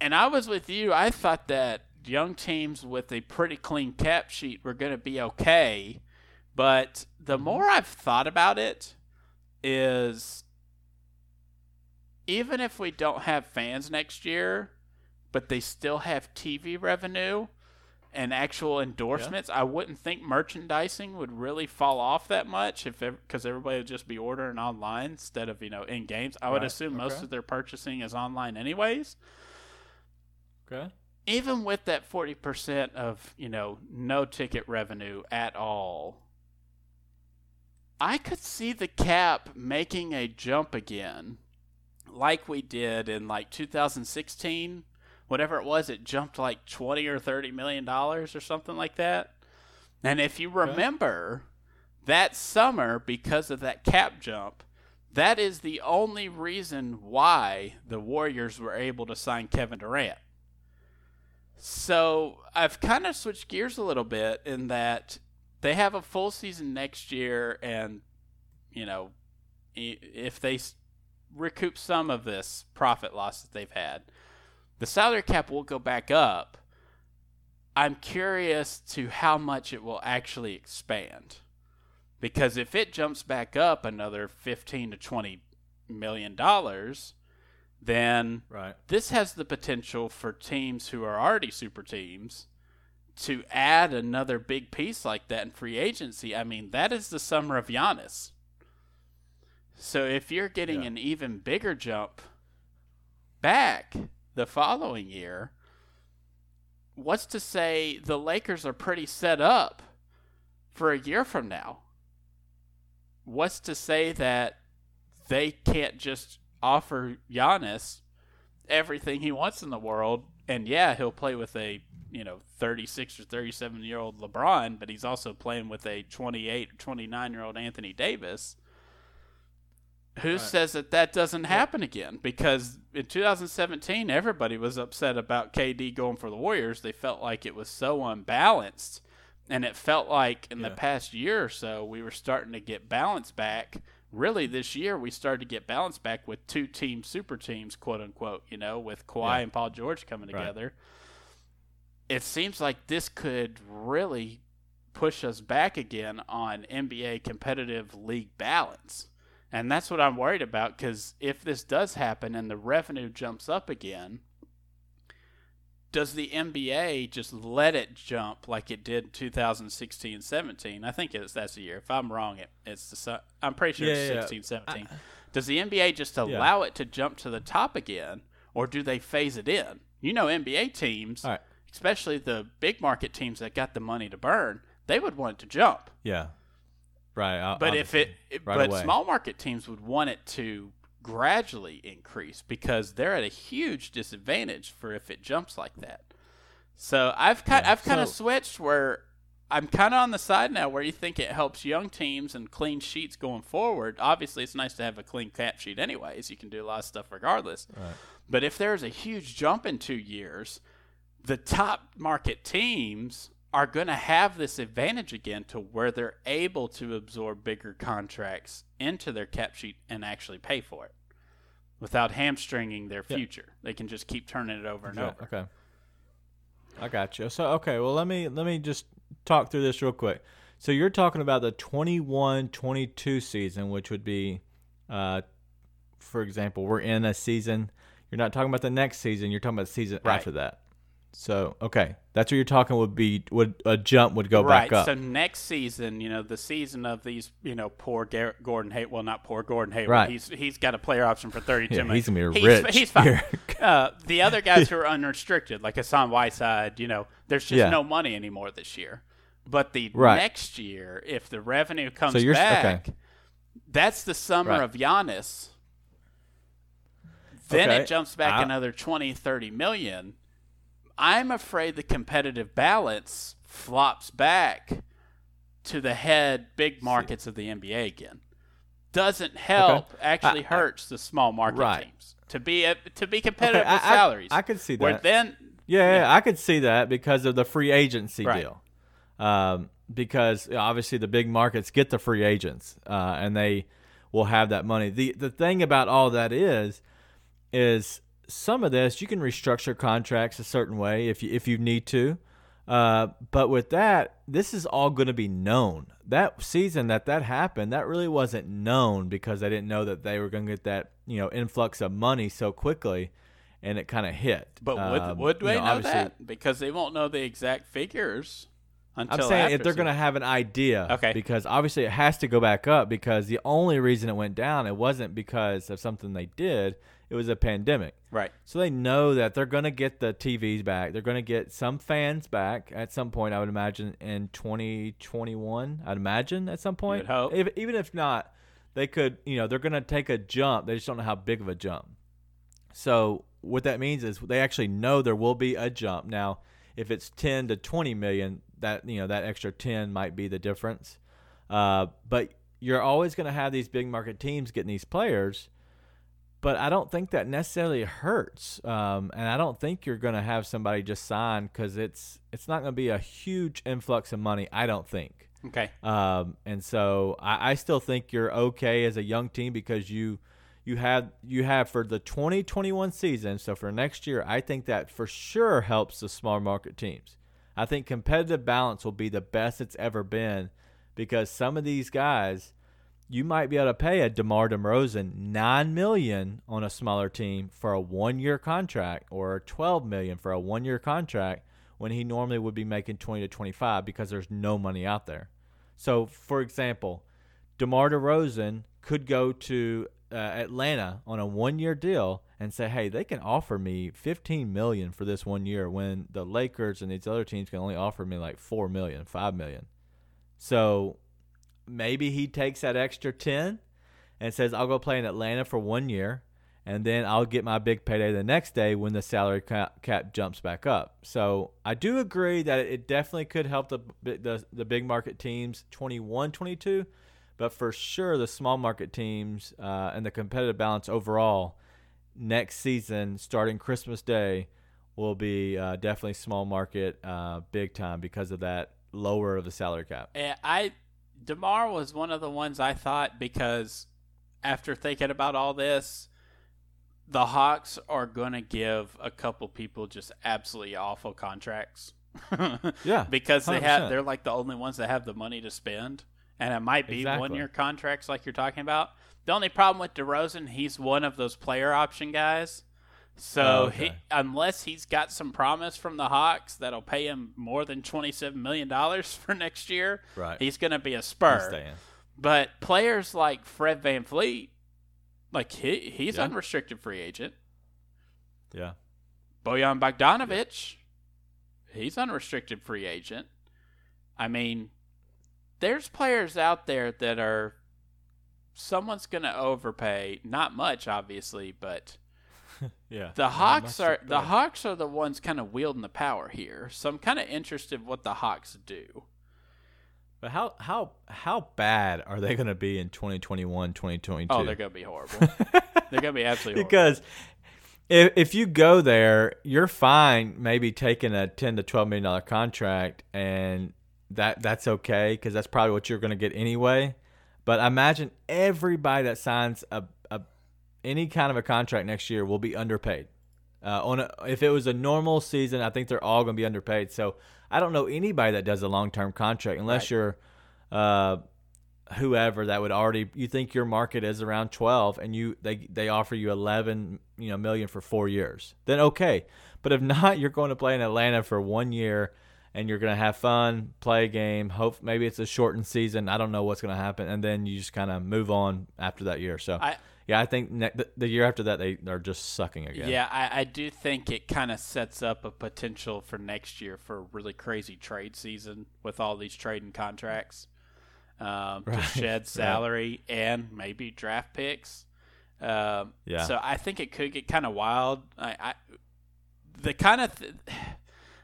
And I was with you. I thought that young teams with a pretty clean cap sheet were going to be okay, but the Mm-hmm. more I've thought about it, is even if we don't have fans next year, but they still have TV revenue and actual endorsements, I wouldn't think merchandising would really fall off that much if because everybody would just be ordering online instead of you know in games. I would Right, assume most of their purchasing is online anyways. Okay. Even with that forty percent of you know no ticket revenue at all, I could see the cap making a jump again, like we did in like 2016 whatever it was, it jumped like twenty or thirty million dollars or something like that. And if you remember, that summer, because of that cap jump, that is the only reason why the Warriors were able to sign Kevin Durant. So I've kind of switched gears a little bit in that they have a full season next year, and you know, if they recoup some of this profit loss that they've had, the salary cap will go back up. I'm curious to how much it will actually expand. Because if it jumps back up another 15 to 20 million dollars, then Right. this has the potential for teams who are already super teams to add another big piece like that in free agency. I mean, that is the summer of Giannis. So if you're getting Yeah. an even bigger jump back the following year, what's to say the Lakers are pretty set up for a year from now? What's to say that they can't just offer Giannis everything he wants in the world? And yeah, he'll play with a you know 36 or 37 year old LeBron, but he's also playing with a 28 or 29 year old Anthony Davis. Who Right. says that that doesn't happen again? Because in 2017, everybody was upset about KD going for the Warriors. They felt like it was so unbalanced. And it felt like in the past year or so, we were starting to get balance back. Really, this year, we started to get balance back with two team super teams, quote unquote, you know, with Kawhi Yeah. and Paul George coming Right. together. It seems like this could really push us back again on NBA competitive league balance. And that's what I'm worried about because if this does happen and the revenue jumps up again, does the NBA just let it jump like it did 2016 17? I think it's that's the year. If I'm wrong, it, it's the I'm pretty sure Yeah, it's yeah, yeah. 16 17. does the NBA just allow it to jump to the top again or do they phase it in? You know NBA teams, right. especially the big market teams that got the money to burn, they would want it to jump. Yeah. Right. o- But if it, it- Right but away. small market teams would want it to gradually increase because they're at a huge disadvantage for if it jumps like that. So I've kind Yeah, I've kind of so- switched where I'm kind of on the side now where you think it helps young teams and clean sheets going forward. Obviously, it's nice to have a clean cap sheet anyways. You can do a lot of stuff regardless. Right. But if there's a huge jump in 2 years, the top market teams are going to have this advantage again to where they're able to absorb bigger contracts into their cap sheet and actually pay for it without hamstringing their future. They can just keep turning it over and Okay, over. Okay. I got you. So okay, well let me let me just talk through this real quick. So you're talking about the 21-22 season, which would be, uh, for example, we're in a season. You're not talking about the next season. You're talking about the season Right. after that. So okay, that's what you're talking would be would a jump would go right. back up. So next season, you know, the season of these, you know, poor Gar- Gordon Hayward. Well, not poor Gordon Hayward. Right. He's he's got a player option for thirty-two Yeah, million. he's gonna be He's- rich He's, fine. uh, the other guys who are unrestricted, like Hassan Whiteside, you know, there's just Yeah. no money anymore this year. But the Right. next year, if the revenue comes you're back, okay. that's the summer Right. of Giannis. Then Okay. it jumps back I- another 20, 30 million. I'm afraid the competitive balance flops back to the head big markets of the NBA again. Doesn't help, actually I- I- hurts the small market Right. teams to be a, to be competitive Okay, with I- I- salaries. I could see that. Where then Yeah, yeah, I could see that because of the free agency Right. deal. Um, because obviously the big markets get the free agents, uh, and they will have that money. the The thing about all that is, is some of this you can restructure contracts a certain way if you if you need to. Uh, but with that, this is all going to be known. That season that that happened, that really wasn't known because I didn't know that they were going to get that you know influx of money so quickly, and it kind of hit. But would, Um, would you they know, know, that? Because they won't know the exact figures until I'm saying if they're going to have an idea, Okay. because obviously it has to go back up because the only reason it went down it wasn't because of something they did, it was a pandemic. right. So they know that they're going to get the TVs back. They're going to get some fans back at some point. I would imagine in 2021. I'd imagine at some point. hope. If, even if not, they could. You know, they're going to take a jump. They just don't know how big of a jump. So what that means is they actually know there will be a jump. Now, if it's 10 to 20 million, that you know that extra 10 might be the difference. Uh, but you're always going to have these big market teams getting these players. But I don't think that necessarily hurts, um, and I don't think you're going to have somebody just sign because it's it's not going to be a huge influx of money. I don't think. Okay. Um, and so I, I still think you're okay as a young team because you you have you have for the 2021 season. So for next year, I think that for sure helps the small market teams. I think competitive balance will be the best it's ever been because some of these guys you might be able to pay a DeMar DeRozan nine million on a smaller team for a one-year contract, or twelve million for a one-year contract, when he normally would be making twenty to twenty-five because there's no money out there. So, for example, DeMar DeRozan could go to uh, Atlanta on a one-year deal and say, "Hey, they can offer me fifteen million for this one year," when the Lakers and these other teams can only offer me like four million, five million. So maybe he takes that extra 10 and says, I'll go play in Atlanta for one year, and then I'll get my big payday the next day when the salary cap, cap jumps back up. So I do agree that it definitely could help the, the, the big market teams 21 22, but for sure the small market teams uh, and the competitive balance overall next season, starting Christmas Day, will be uh, definitely small market uh, big time because of that lower of the salary cap. And I Demar was one of the ones I thought because after thinking about all this, the Hawks are going to give a couple people just absolutely awful contracts. Yeah, because they have they're like the only ones that have the money to spend, and it might be Exactly. one year contracts like you're talking about. The only problem with DeRozan, he's one of those player option guys. So Oh, he, unless he's got some promise from the Hawks that'll pay him more than twenty seven million dollars for next year, Right. he's going to be a Spur. But players like Fred VanVleet, like he, he's Yeah. unrestricted free agent. Yeah. Bojan Bogdanovic, he's unrestricted free agent. I mean, there's players out there that are someone's going to overpay, not much obviously, but Yeah. the Hawks are the. Hawks are the ones kind of wielding the power here. So I'm kind of interested what the Hawks do. But how how how bad are they going to be in 2021, 2022? Oh, they're going to be horrible. they're going to be absolutely horrible. because if if you go there, you're fine maybe taking a 10 to 12 million dollar contract and that that's okay cuz that's probably what you're going to get anyway. But imagine everybody that signs a, a any kind of a contract next year will be underpaid. Uh, on a, if it was a normal season, I think they're all going to be underpaid. So I don't know anybody that does a long term contract unless Right. you're uh, whoever that would already. You think your market is around twelve, and you they they offer you eleven you know million for four years. Then okay, but if not, you're going to play in Atlanta for one year. And you're gonna have fun, play a game. Hope maybe it's a shortened season. I don't know what's gonna happen, and then you just kind of move on after that year. So I, yeah, I think ne- the, the year after that they are just sucking again. Yeah, I, I do think it kind of sets up a potential for next year for a really crazy trade season with all these trading contracts um, to Right, shed right. salary and maybe draft picks. Um, Yeah. So I think it could get kind of wild. I, I the kind of th-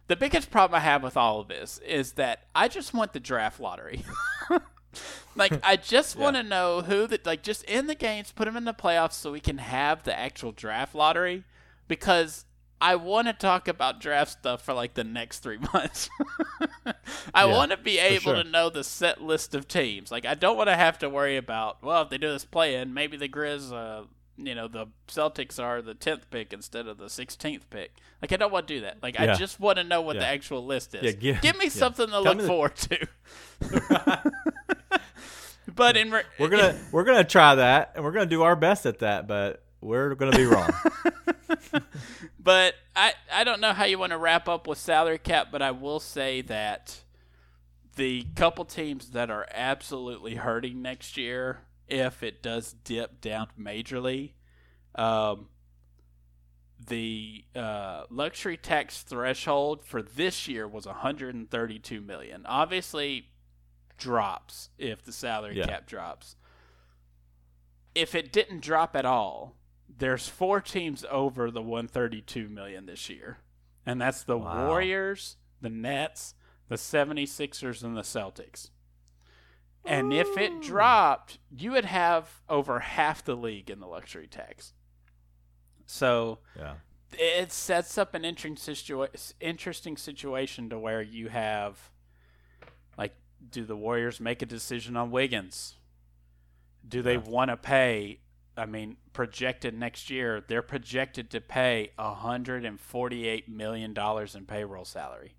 the biggest problem I have with all of this is that I just want the draft lottery. like I just Yeah. want to know who that like just in the games, put them in the playoffs so we can have the actual draft lottery because I want to talk about draft stuff for like the next three months. I Yeah, want to be able sure. to know the set list of teams. Like I don't want to have to worry about well if they do this play in maybe the Grizz uh, you know the Celtics are the tenth pick instead of the sixteenth pick. Like I don't want to do that. Like I just want to know what the actual list is. Yeah, give- give me yeah. something to Tell look the- forward to. but in re- We're gonna we're gonna try that, and we're gonna do our best at that, but we're gonna be wrong. But I, I don't know how you want to wrap up with salary cap, but I will say that the couple teams that are absolutely hurting next year, if it does dip down majorly, um, the uh, luxury tax threshold for this year was 132 million. Obviously, drops if the salary Yeah. cap drops. If it didn't drop at all, there's four teams over the 132 million this year. And that's the Wow. Warriors, the Nets, the 76ers and the Celtics. And if it dropped, you would have over half the league in the luxury tax. So yeah. it sets up an interesting situa- interesting situation to where you have like do the Warriors make a decision on Wiggins? Do they Yeah. want to pay I mean projected next year they're projected to pay 148 million dollars in payroll salary.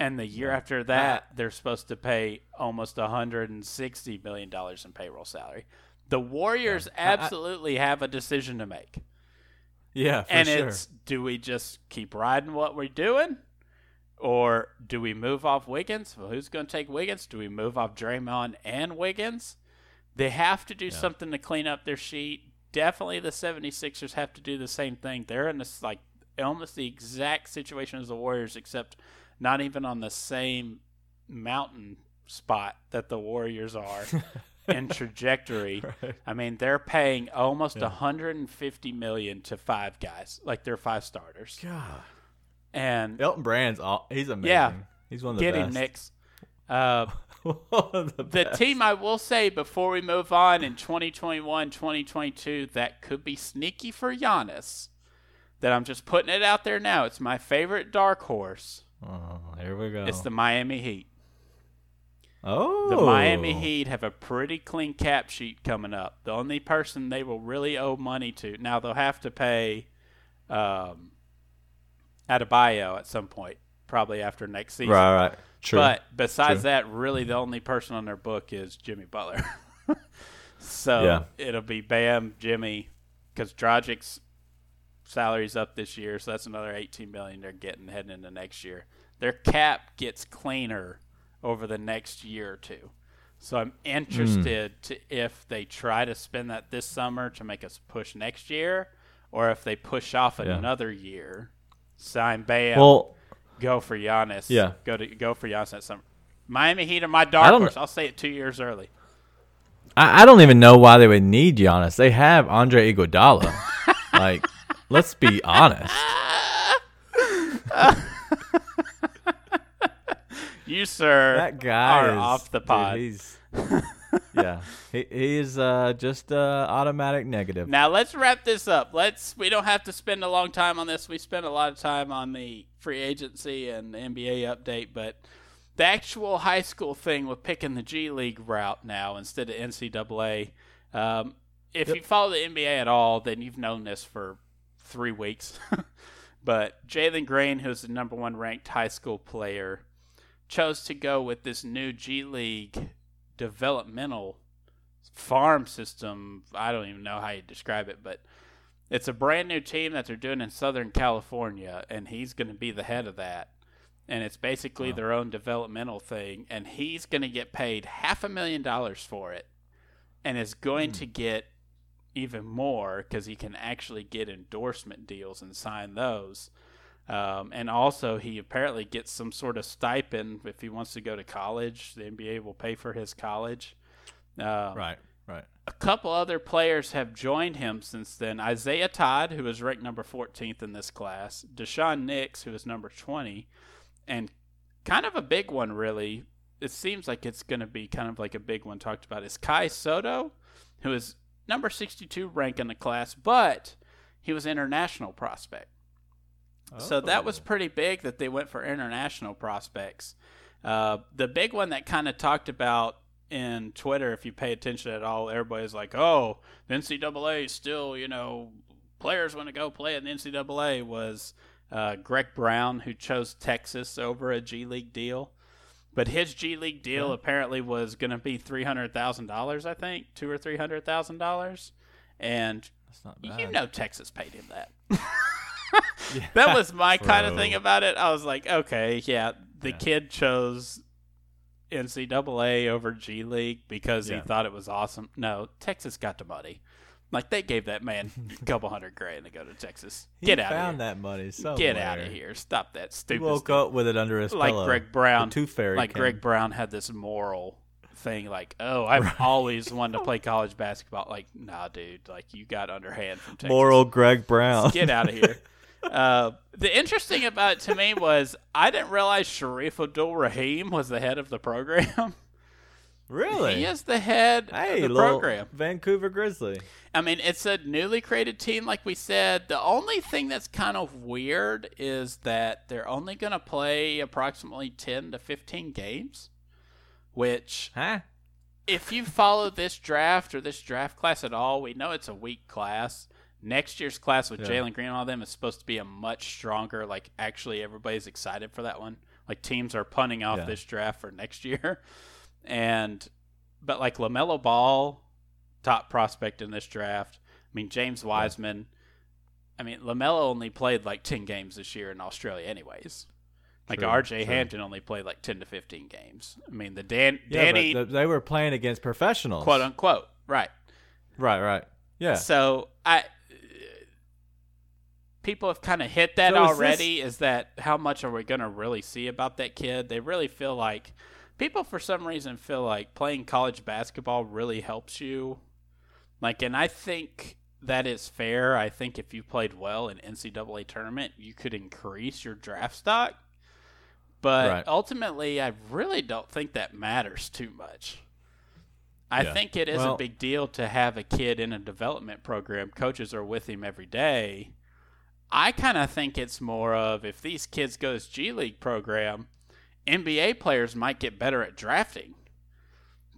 And the year Yeah. after that they're supposed to pay almost 160 million dollars in payroll salary. The Warriors I- I- absolutely have a decision to make Yeah, for and sure. it's do we just keep riding what we're doing or do we move off Wiggins? Well, who's going to take Wiggins? Do we move off Draymond and Wiggins? They have to do Yeah. something to clean up their sheet. Definitely the 76ers have to do the same thing. They're in this like almost the exact situation as the Warriors except not even on the same mountain spot that the Warriors are in trajectory. Right. I mean, they're paying almost Yeah. 150 million to five guys, like they're five starters. God. And Elton Brand's all, he's amazing. Yeah. He's one of the get him, best. Knicks. Uh, the, the team I will say before we move on in 2021, 2022, that could be sneaky for Giannis. That I'm just putting it out there now. It's my favorite dark horse. Oh, here we go. It's the Miami Heat. oh, The Miami Heat have a pretty clean cap sheet coming up. The only person they will really owe money to now they'll have to pay um, Adebayo at some point, probably after next season. Right, right. True. But besides True. that, really the only person on their book is Jimmy Butler. so Yeah. it'll be Bam, Jimmy, because Dragic's salary's up this year, so that's another 18 million they're getting heading into next year. Their cap gets cleaner over the next year or two. So I'm interested hmm. to if they try to spend that this summer to make us push next year, or if they push off Yeah. another year, sign Bam, well, go for Giannis. Yeah. Go to go for Giannis that summer. Miami Heat are my dark horse. I'll say it two years early. I, I don't even know why they would need Giannis. They have Andre Iguodala. like, let's be honest. You sir That guy are is off the dude, pod. he's, yeah, he, he's uh, just uh, automatic negative. Now let's wrap this up. Let's we don't have to spend a long time on this. We spent a lot of time on the free agency and the NBA update, but the actual high school thing with picking the G League route now instead of NCAA. Um, if Yep. you follow the NBA at all, then you've known this for three weeks. but Jalen Green, who's the number one ranked high school player, chose to go with this new G League developmental farm system. I don't even know how you describe it, but it's a brand new team that they're doing in Southern California, and he's going to be the head of that. And it's basically Wow. their own developmental thing, and he's going to get paid half a million dollars for it, and is going hmm. to get even more because he can actually get endorsement deals and sign those. Um, and also, he apparently gets some sort of stipend if he wants to go to college. The NBA will pay for his college. Um, Right, right. a couple other players have joined him since then. Isaiah Todd, who is ranked number 14th in this class, Daishen Nix, who is number 20, and kind of a big one, really. It seems like it's going to be kind of like a big one talked about is Kai Sotto, who is number 62 ranked in the class, but he was international prospect. So that was Oh. pretty big that they went for international prospects. Uh, the big one that kind of talked about in Twitter, if you pay attention at all, everybody's like, "Oh, the NCAA still, you know, players want to go play in the NCAA." Was uh, Greg Brown who chose Texas over a G League deal? But his G League deal yeah. apparently was going to be three hundred thousand dollars, I think, two or three hundred thousand dollars, and you know Texas paid him that. yeah, that was my kind of thing about it. I was like, okay, yeah, the yeah. kid chose NCAA over G League because he thought it was awesome. No, Texas got the money. Like they gave that man a couple hundred grand to go to Texas. Get he out! Found of that money. Somewhere. Get out of here! Stop that stupid. He woke stuff. up with it under his like pillow. Greg Brown. Tooth fairy. Like came. Greg Brown had this moral thing. Like, oh, I've right. always wanted to play college basketball. Like, nah, dude. Like, you got underhand from Texas. Moral Greg Brown. Get out of here. uh, the interesting about it to me was I didn't realize Shareef Abdur-Rahim was the head of the program. Really? He is the head hey, of the program. Vancouver Grizzly. I mean, it's a newly created team, like we said. The only thing that's kind of weird is that they're only going to play approximately 10 to 15 games, which, huh? if you follow this draft or this draft class at all, we know it's a weak class. Next year's class with yeah. Jalen Green and all them is supposed to be a much stronger. Like, actually, everybody's excited for that one. Like, teams are punting off yeah. this draft for next year. And but like LaMelo Ball, top prospect in this draft. I mean James Wiseman. I mean LaMelo only played like ten games this year in Australia, anyways. Like true, R.J. True. Hampton only played like ten to fifteen games. I mean the Dan yeah, Danny they were playing against professionals, quote unquote. Right. Right. Right. Yeah. So I people have kind of hit that so already. Is, this... is that how much are we going to really see about that kid? They really feel like people for some reason feel like playing college basketball really helps you. Like, and I think that is fair. I think if you played well in NCAA tournament, you could increase your draft stock. But right. ultimately, I really don't think that matters too much. I yeah. think it is well, a big deal to have a kid in a development program. Coaches are with him every day. I kind of think it's more of if these kids go to G League program – NBA players might get better at drafting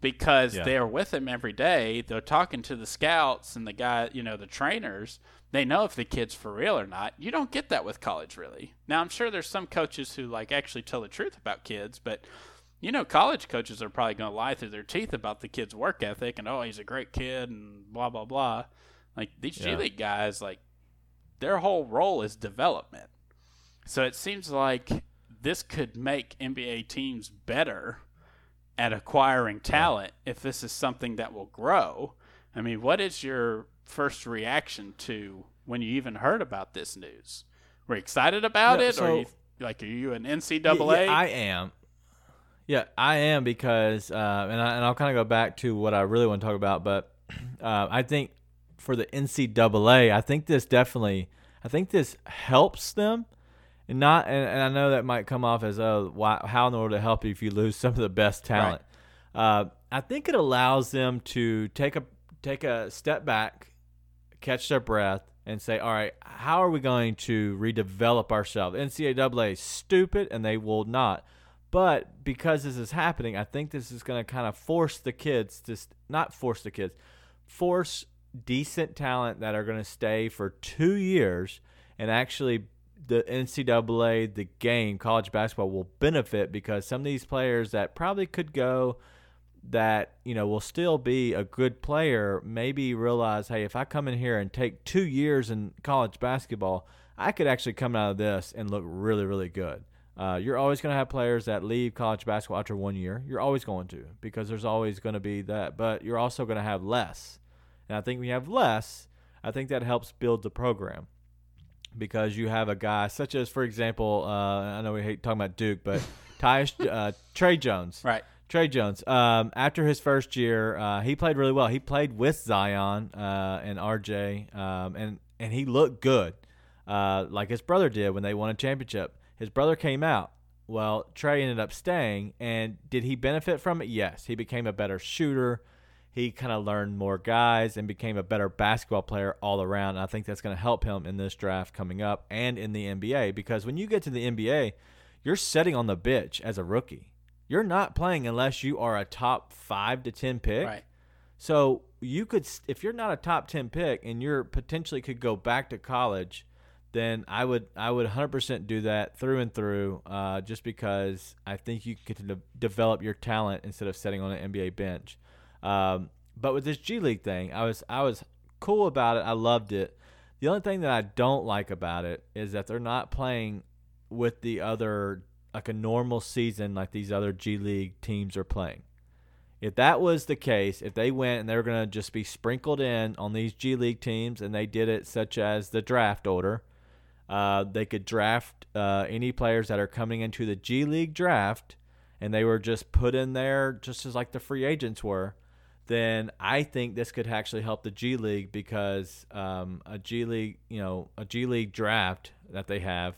because yeah. they're with him every day. They're talking to the scouts and the guy, you know, the trainers. They know if the kid's for real or not. You don't get that with college, really. Now, I'm sure there's some coaches who like actually tell the truth about kids, but you know, college coaches are probably going to lie through their teeth about the kid's work ethic and oh, he's a great kid and blah blah blah. Like these yeah. G League guys, like their whole role is development. So it seems like this could make NBA teams better at acquiring talent if this is something that will grow. I mean, what is your first reaction to when you even heard about this news? Were you excited about it, so, or you, like, are you an NCAA? Yeah, I am. Yeah, I am because, uh, and, I, and I'll kind of go back to what I really want to talk about, but uh, I think for the NCAA, I think this definitely, I think this helps them not and, and I know that might come off as oh why, how in order to help you if you lose some of the best talent. Right. Uh, I think it allows them to take a take a step back, catch their breath, and say, all right, how are we going to redevelop ourselves? NCAA is stupid, and they will not. But because this is happening, I think this is going to kind of force the kids to not force the kids, force decent talent that are going to stay for two years and actually the NCAA, the game, college basketball will benefit because some of these players that probably could go that, you know, will still be a good player maybe realize, hey, if I come in here and take two years in college basketball, I could actually come out of this and look really, really good. Uh, you're always going to have players that leave college basketball after one year. You're always going to because there's always going to be that. But you're also going to have less. And I think when you have less, I think that helps build the program because you have a guy such as, for example, uh, I know we hate talking about Duke, but Tyus, uh, Tre Jones. Right. Tre Jones. Um, after his first year, uh, he played really well. He played with Zion uh, and RJ, um, and and he looked good, uh, like his brother did when they won a championship. His brother came out. Well, Tre ended up staying, and did he benefit from it? Yes, he became a better shooter he kind of learned more guys and became a better basketball player all around. And I think that's going to help him in this draft coming up and in the NBA because when you get to the NBA, you're setting on the bench as a rookie. you're not playing unless you are a top five to ten pick. Right. So you could, if you're not a top ten pick and you're potentially could go back to college, then I would I would 100% do that through and through, uh, just because I think you can de- develop your talent instead of sitting on an NBA bench. Um, but with this G League thing, I was I was cool about it. I loved it. The only thing that I don't like about it is that they're not playing with the other like a normal season like these other G League teams are playing. If that was the case, if they went and they were going to just be sprinkled in on these G League teams and they did it such as the draft order, uh, they could draft uh, any players that are coming into the G League draft and they were just put in there just as like the free agents were, then I think this could actually help the G League because um, a G League, you know, a G League draft that they have,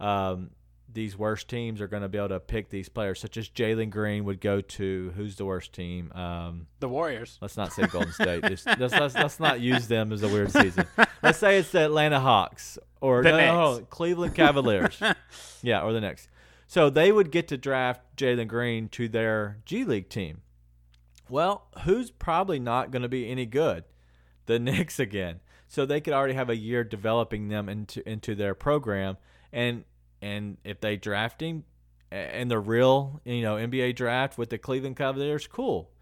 um, these worst teams are going to be able to pick these players, such as Jalen Green would go to. Who's the worst team? Um, The Warriors. let's not say Golden State. Just, let's, let's, let's not use them as a weird season. Let's say it's the Atlanta Hawks or no, no, Cleveland Cavaliers. yeah, or the next. So they would get to draft Jalen Green to their G League team. Well, who's probably not going to be any good? The Knicks again. So they could already have a year developing them into into their program, and and if they draft him in the real you know NBA draft with the Cleveland Cavaliers, cool.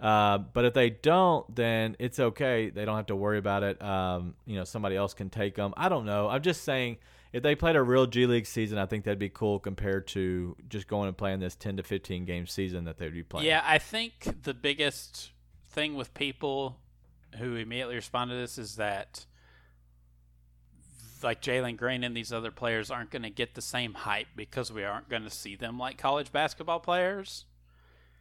Uh, but if they don't, then it's okay. They don't have to worry about it. Um, you know, somebody else can take them. I don't know. I'm just saying, if they played a real G League season, I think that'd be cool compared to just going and playing this 10 to 15 game season that they'd be playing. Yeah, I think the biggest thing with people who immediately respond to this is that like Jalen Green and these other players aren't going to get the same hype because we aren't going to see them like college basketball players.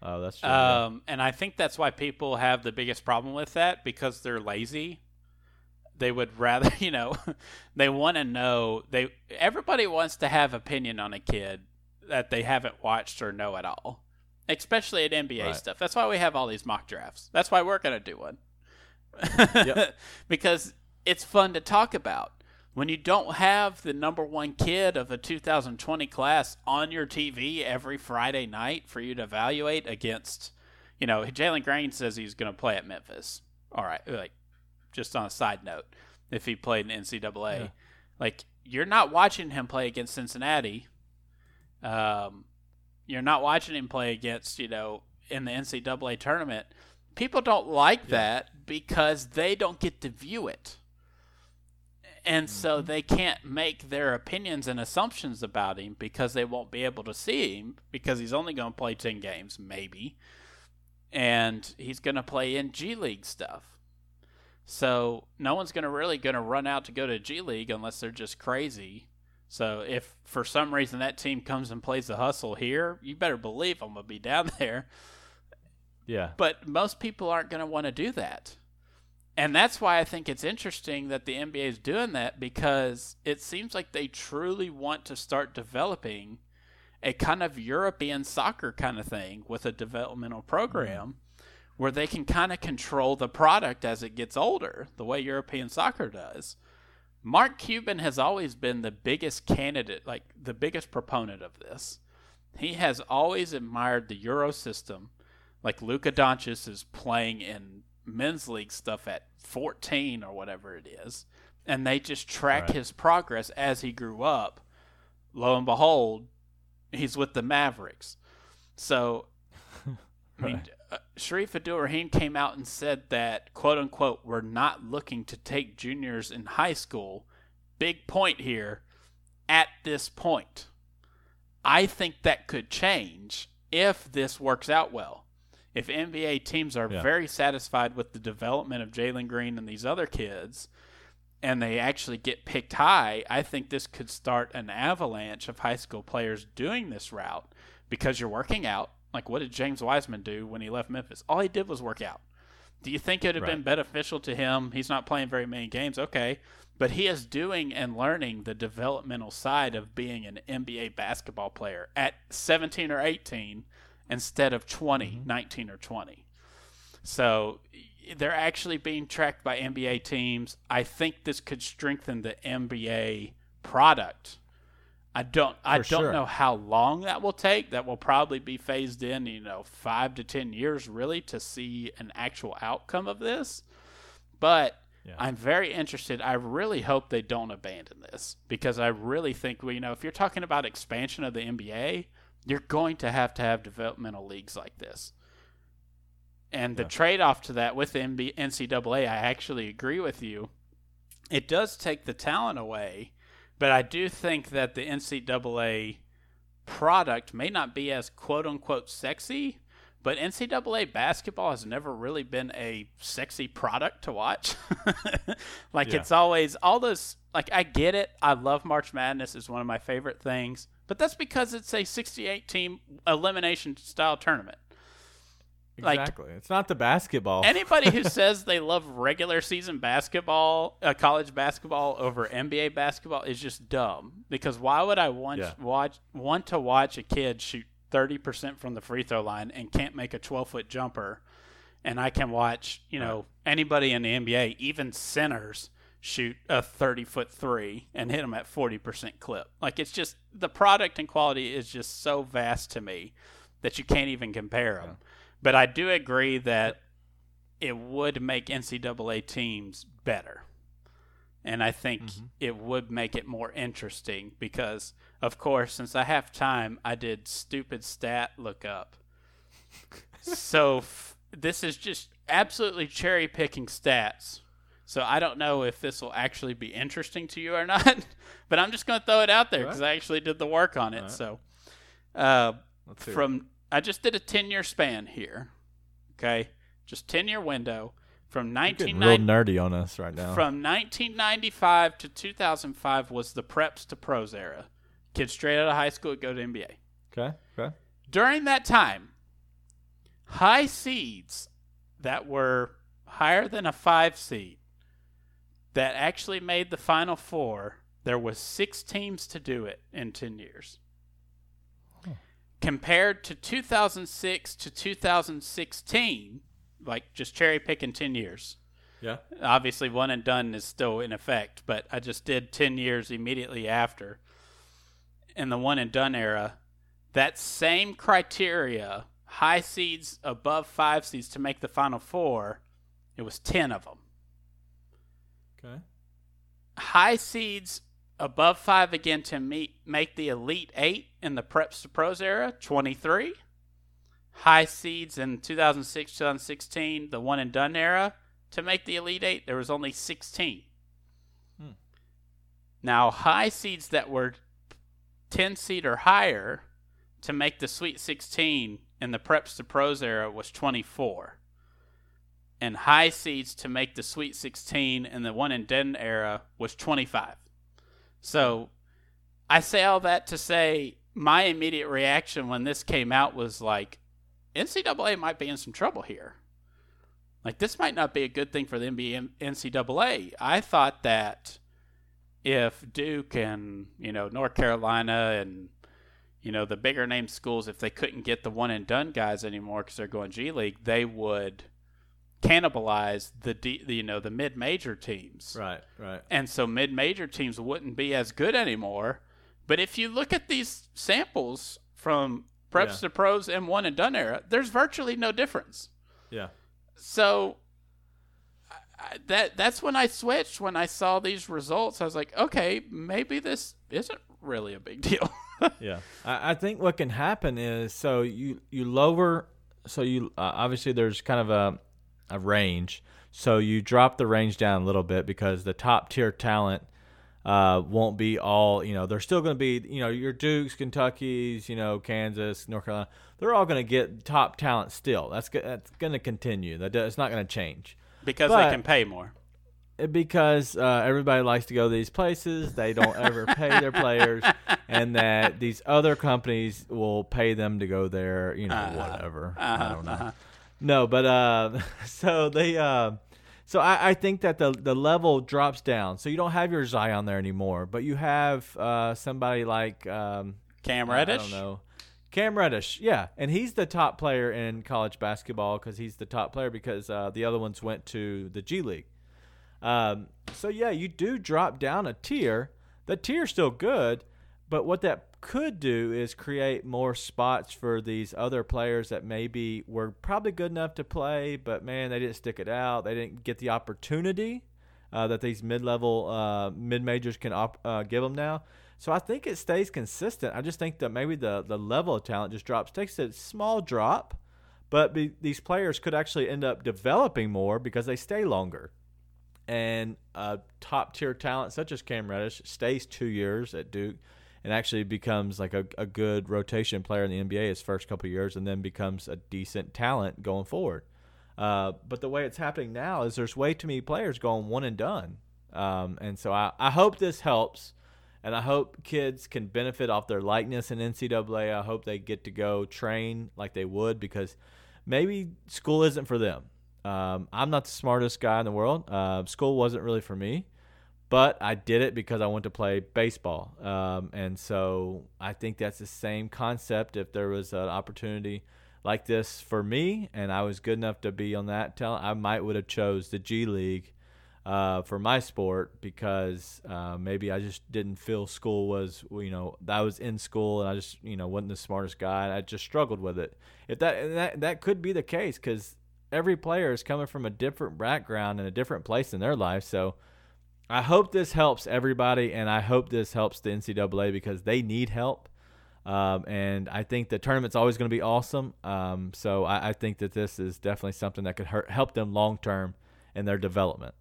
Oh, that's true. Um, and I think that's why people have the biggest problem with that because they're lazy. They would rather, you know, they want to know. They everybody wants to have opinion on a kid that they haven't watched or know at all, especially at NBA Right. stuff. That's why we have all these mock drafts. That's why we're gonna do one. Yep. because it's fun to talk about. When you don't have the number one kid of the 2020 class on your TV every Friday night for you to evaluate against, you know, Jalen Green says he's going to play at Memphis. All right, like just on a side note, if he played in NCAA, Yeah. like you're not watching him play against Cincinnati. Um, you're not watching him play against, you know, in the NCAA tournament. People don't like that because they don't get to view it. And so they can't make their opinions and assumptions about him because they won't be able to see him because he's only going to play 10 games, maybe. And he's going to play in G League stuff. So no one's going to really going to run out to go to G League unless they're just crazy. So if for some reason that team comes and plays the hustle here, you better believe I'm going to be down there. yeah. But most people aren't going to want to do that. And that's why I think it's interesting that the NBA is doing that because it seems like they truly want to start developing a kind of European soccer kind of thing with a developmental program where they can kind of control the product as it gets older, the way European soccer does. Mark Cuban has always been the biggest candidate, like the biggest proponent of this. He has always admired the Euro system. Like Luka Doncic is playing in men's league stuff at 14 or whatever it is, and they just track Right. his progress as he grew up. Lo and behold, he's with the Mavericks. So, I mean, Right. Uh, Shareef Abdur-Rahim came out and said that, quote unquote, we're not looking to take juniors in high school. Big point here. At this point, I think that could change if this works out well. If NBA teams are Yeah. very satisfied with the development of Jalen Green and these other kids, and they actually get picked high, I think this could start an avalanche of high school players doing this route because you're working out. Like, what did James Wiseman do when he left Memphis? All he did was work out. Do you think it would have been beneficial to him? He's not playing very many games, okay. But he is doing and learning the developmental side of being an NBA basketball player at 17 or 18 instead of 20, mm-hmm. 19 or 20. So they're actually being tracked by NBA teams. I think this could strengthen the NBA product. I don't I don't sure. know how long that will take. That will probably be phased in, you know, 5 to 10 years really to see an actual outcome of this. But Yeah. I'm very interested. I really hope they don't abandon this because I really think we, you know, if you're talking about expansion of the NBA, you're going to have to have developmental leagues like this. And the Yeah. trade-off to that with the NCAA, I actually agree with you. It does take the talent away, but I do think that the NCAA product may not be as quote unquote sexy, but NCAA basketball has never really been a sexy product to watch. like Yeah. it's always all those like I get it. I love March Madness is one of my favorite things, but that's because it's a 68 team elimination style tournament. Like- Exactly. it's not the basketball. Anybody who says they love regular season basketball, uh, college basketball over NBA basketball is just dumb. Because why would I want Yeah. watch want to watch a kid shoot thirty percent from the free throw line and can't make a twelve foot jumper, and I can watch you know anybody in the NBA, even centers, shoot a thirty foot three and hit them at forty percent clip. Like it's just the product and quality is just so vast to me that you can't even compare them. But I do agree that it would make NCAA teams better. And I think it would make it more interesting because, of course, since I have time, I did stupid stat lookup. so f- this is just absolutely cherry picking stats. So I don't know if this will actually be interesting to you or not, but I'm just going to throw it out there because I actually did the work on it. Alright. So uh, from I just did a 10 year span here. Okay? Just 10 year window from You're getting real nerdy on us right now. from 1995 to 2005 was the preps to pros era. Kids straight out of high school would go to NBA. okay. Okay. During that time, high seeds that were higher than a 5 seed that actually made the final 4, there was 6 teams to do it in 10 years. Compared to 2006 to 2016, like just cherry picking 10 years Yeah. obviously one and done is still in effect but i just did 10 years immediately after in the one and done era that same criteria high seeds above five seeds to make the final four it was 10 of them Okay. high seeds above five again to meet, make the elite eight in the preps to pros era 23 high seeds in 2006 2016 the one and done era to make the elite eight there was only 16 Hmm. now high seeds that were 10 seed or higher to make the sweet 16 in the preps to pros era was 24 and high seeds to make the Sweet 16 in the one and done era was 25. So I say all that to say my immediate reaction when this came out was like, NCAA might be in some trouble here. Like this might not be a good thing for the NBA NCAA. I thought that if Duke and you know North Carolina and you know the bigger name schools, if they couldn't get the one and done guys anymore because they're going G League, they would cannibalize the, the you know the mid major teams Right. Right. and so mid major teams wouldn't be as good anymore. But if you look at these samples from preps Yeah. to pros and one and done era, there's virtually no difference. Yeah. So I, I- that that's when I switched when I saw these results. I was like, okay, maybe this isn't really a big deal. yeah I, I think what can happen is so you you lower so you uh, obviously there's kind of a a range so you drop the range down a little bit because the top tier talent uh, won't be all you know they're still going to be you know your dukes kentucky's you know kansas north carolina they're all going to get top talent still that's that's going to continue that it's not going to change because But- they can pay more. because uh, everybody likes to go to these places. They don't ever pay their players, and that these other companies will pay them to go there. You know, Uh-huh. whatever. I Uh-huh, don't know. uh-huh. No, but uh, so they uh, so I, I think that the the level drops down. So you don't have your Zion there anymore, but you have uh, somebody like um, Cam Reddish. I don't know. Cam Reddish, yeah, and he's the top player in college basketball because he's the top player because uh, the other ones went to the G League. Um, so yeah, you do drop down a tier. The tier's still good, but what that could do is create more spots for these other players that maybe were probably good enough to play, but man, they didn't stick it out. They didn't get the opportunity uh, that these mid-level uh, mid majors can op- uh, give them now. So I think it stays consistent. I just think that maybe the the level of talent just drops, takes a small drop, but be, these players could actually end up developing more because they stay longer. And a top tier talent such as Cam Reddish stays two years at Duke and actually becomes like a, a good rotation player in the NBA his first couple years and then becomes a decent talent going forward. Uh, but the way it's happening now is there's way too many players going one and done. Um, and so I, I hope this helps. And I hope kids can benefit off their likeness in NCAA. I hope they get to go train like they would because maybe school isn't for them. Um, I'm not the smartest guy in the world. Uh, school wasn't really for me, but I did it because I wanted to play baseball. Um, and so I think that's the same concept. If there was an opportunity like this for me, and I was good enough to be on that talent, I might would have chose the G League uh, for my sport because uh, maybe I just didn't feel school was you know I was in school and I just you know wasn't the smartest guy I just struggled with it. If that that that could be the case because every player is coming from a different background and a different place in their life, so. I hope this helps everybody, and I hope this helps the NCAA because they need help. Um, and I think the tournament's always going to be awesome. Um, so I, I, think that this is definitely something that could hurt, help them long term in their development.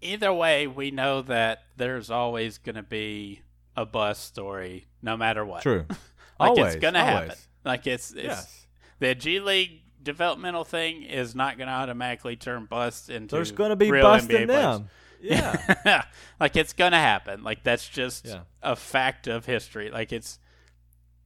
Either way, we know that there's always going to be a bus story, no matter what. True. like always, it's going to happen. Like it's, it's Yes. the G League developmental thing is not going to automatically turn bust into. There's going to be real busting NBA players. Yeah. like it's gonna happen. Like that's just Yeah. a fact of history. Like it's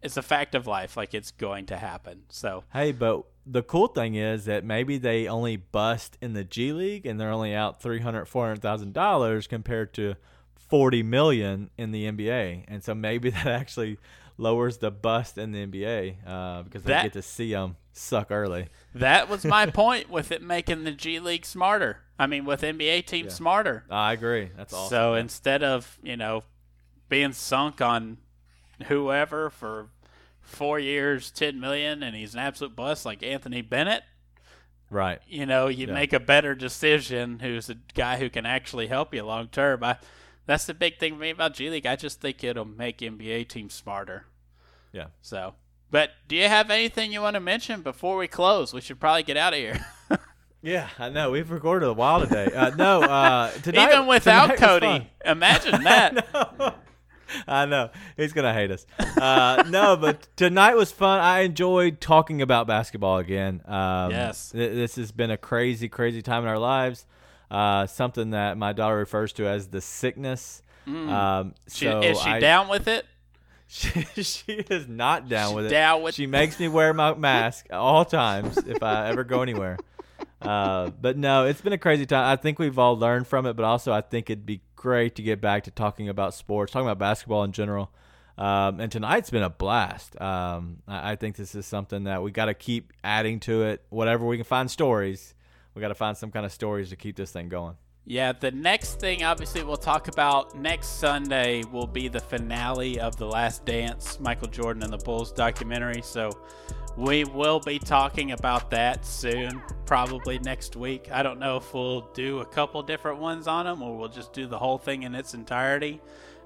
it's a fact of life. Like it's going to happen. So Hey, but the cool thing is that maybe they only bust in the G League and they're only out three hundred, four hundred thousand dollars compared to forty million in the NBA, and so maybe that actually lowers the bust in the NBA uh, because they That- get to see them suck early. that was my point with it making the G League smarter. I mean, with NBA teams Yeah. smarter. I agree. That's awesome. So instead of you know being sunk on whoever for four years, ten million, and he's an absolute bust like Anthony Bennett. right. you know, you Yeah. make a better decision who's a guy who can actually help you long term. I that's the big thing for me about G League. I just think it'll make NBA teams smarter. Yeah. So but do you have anything you want to mention before we close? We should probably get out of here. Yeah, I know. We've recorded a while today. Uh, no, uh, tonight, Even without Cody. Imagine that. I know he's gonna hate us. Uh, no, but tonight was fun. I enjoyed talking about basketball again. Um, Yes. th- this has been a crazy, crazy time in our lives. Uh, something that my daughter refers to as the sickness. Um, Mm. She, so is she I- down with it? She, she is not down She's with it. down with- she makes me wear my mask at all times if I ever go anywhere. Uh, but no, it's been a crazy time. I think we've all learned from it, but also I think it'd be great to get back to talking about sports, talking about basketball in general. Um, and tonight's been a blast. Um, I, I think this is something that we got to keep adding to it. Whatever we can find stories, we got to find some kind of stories to keep this thing going. Yeah, the next thing, obviously, we'll talk about next Sunday will be the finale of The Last Dance, Michael Jordan and the Bulls documentary. So we will be talking about that soon, probably next week. I don't know if we'll do a couple different ones on them or we'll just do the whole thing in its entirety.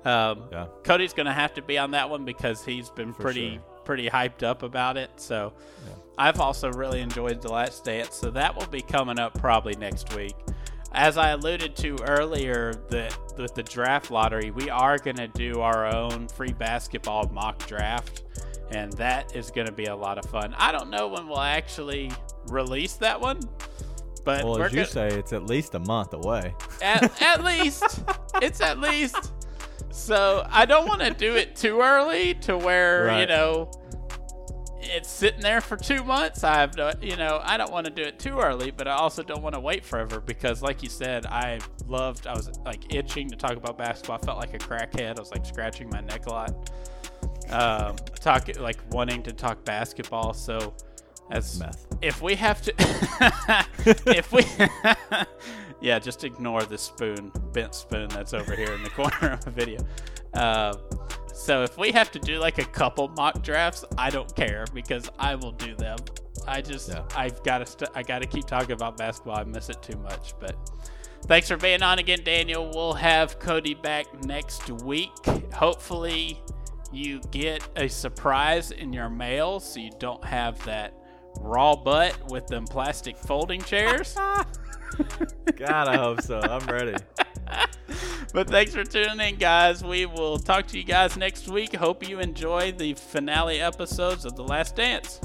Um, Yeah. Cody's going to have to be on that one because he's been pretty sure. pretty hyped up about it. So I've also really enjoyed The Last Dance. So that will be coming up probably next week. As I alluded to earlier, that with the draft lottery, we are going to do our own free basketball mock draft, and that is going to be a lot of fun. I don't know when we'll actually release that one, but Well, as you gonna, say, it's at least a month away. at, at least it's at least. So I don't want to do it too early to where you know it's sitting there for two months. I have no, you know, I don't want to do it too early, but I also don't want to wait forever because, like you said, I loved. I was like itching to talk about basketball. I felt like a crackhead. I was like scratching my neck a lot. Um, talk like wanting to talk basketball. So as Meth. if we have to if we yeah just ignore the spoon bent spoon that's over here in the corner of the video uh, So if we have to do like a couple mock drafts, I don't care because I will do them. I just Yeah. I've got to st- I got to keep talking about basketball. I miss it too much, but thanks for being on again, Daniel. We'll have Cody back next week. Hopefully, you get a surprise in your mail so you don't have that raw butt with them plastic folding chairs. God, I hope so. I'm ready. But thanks for tuning in, guys. We will talk to you guys next week. Hope you enjoy the finale episodes of The Last Dance.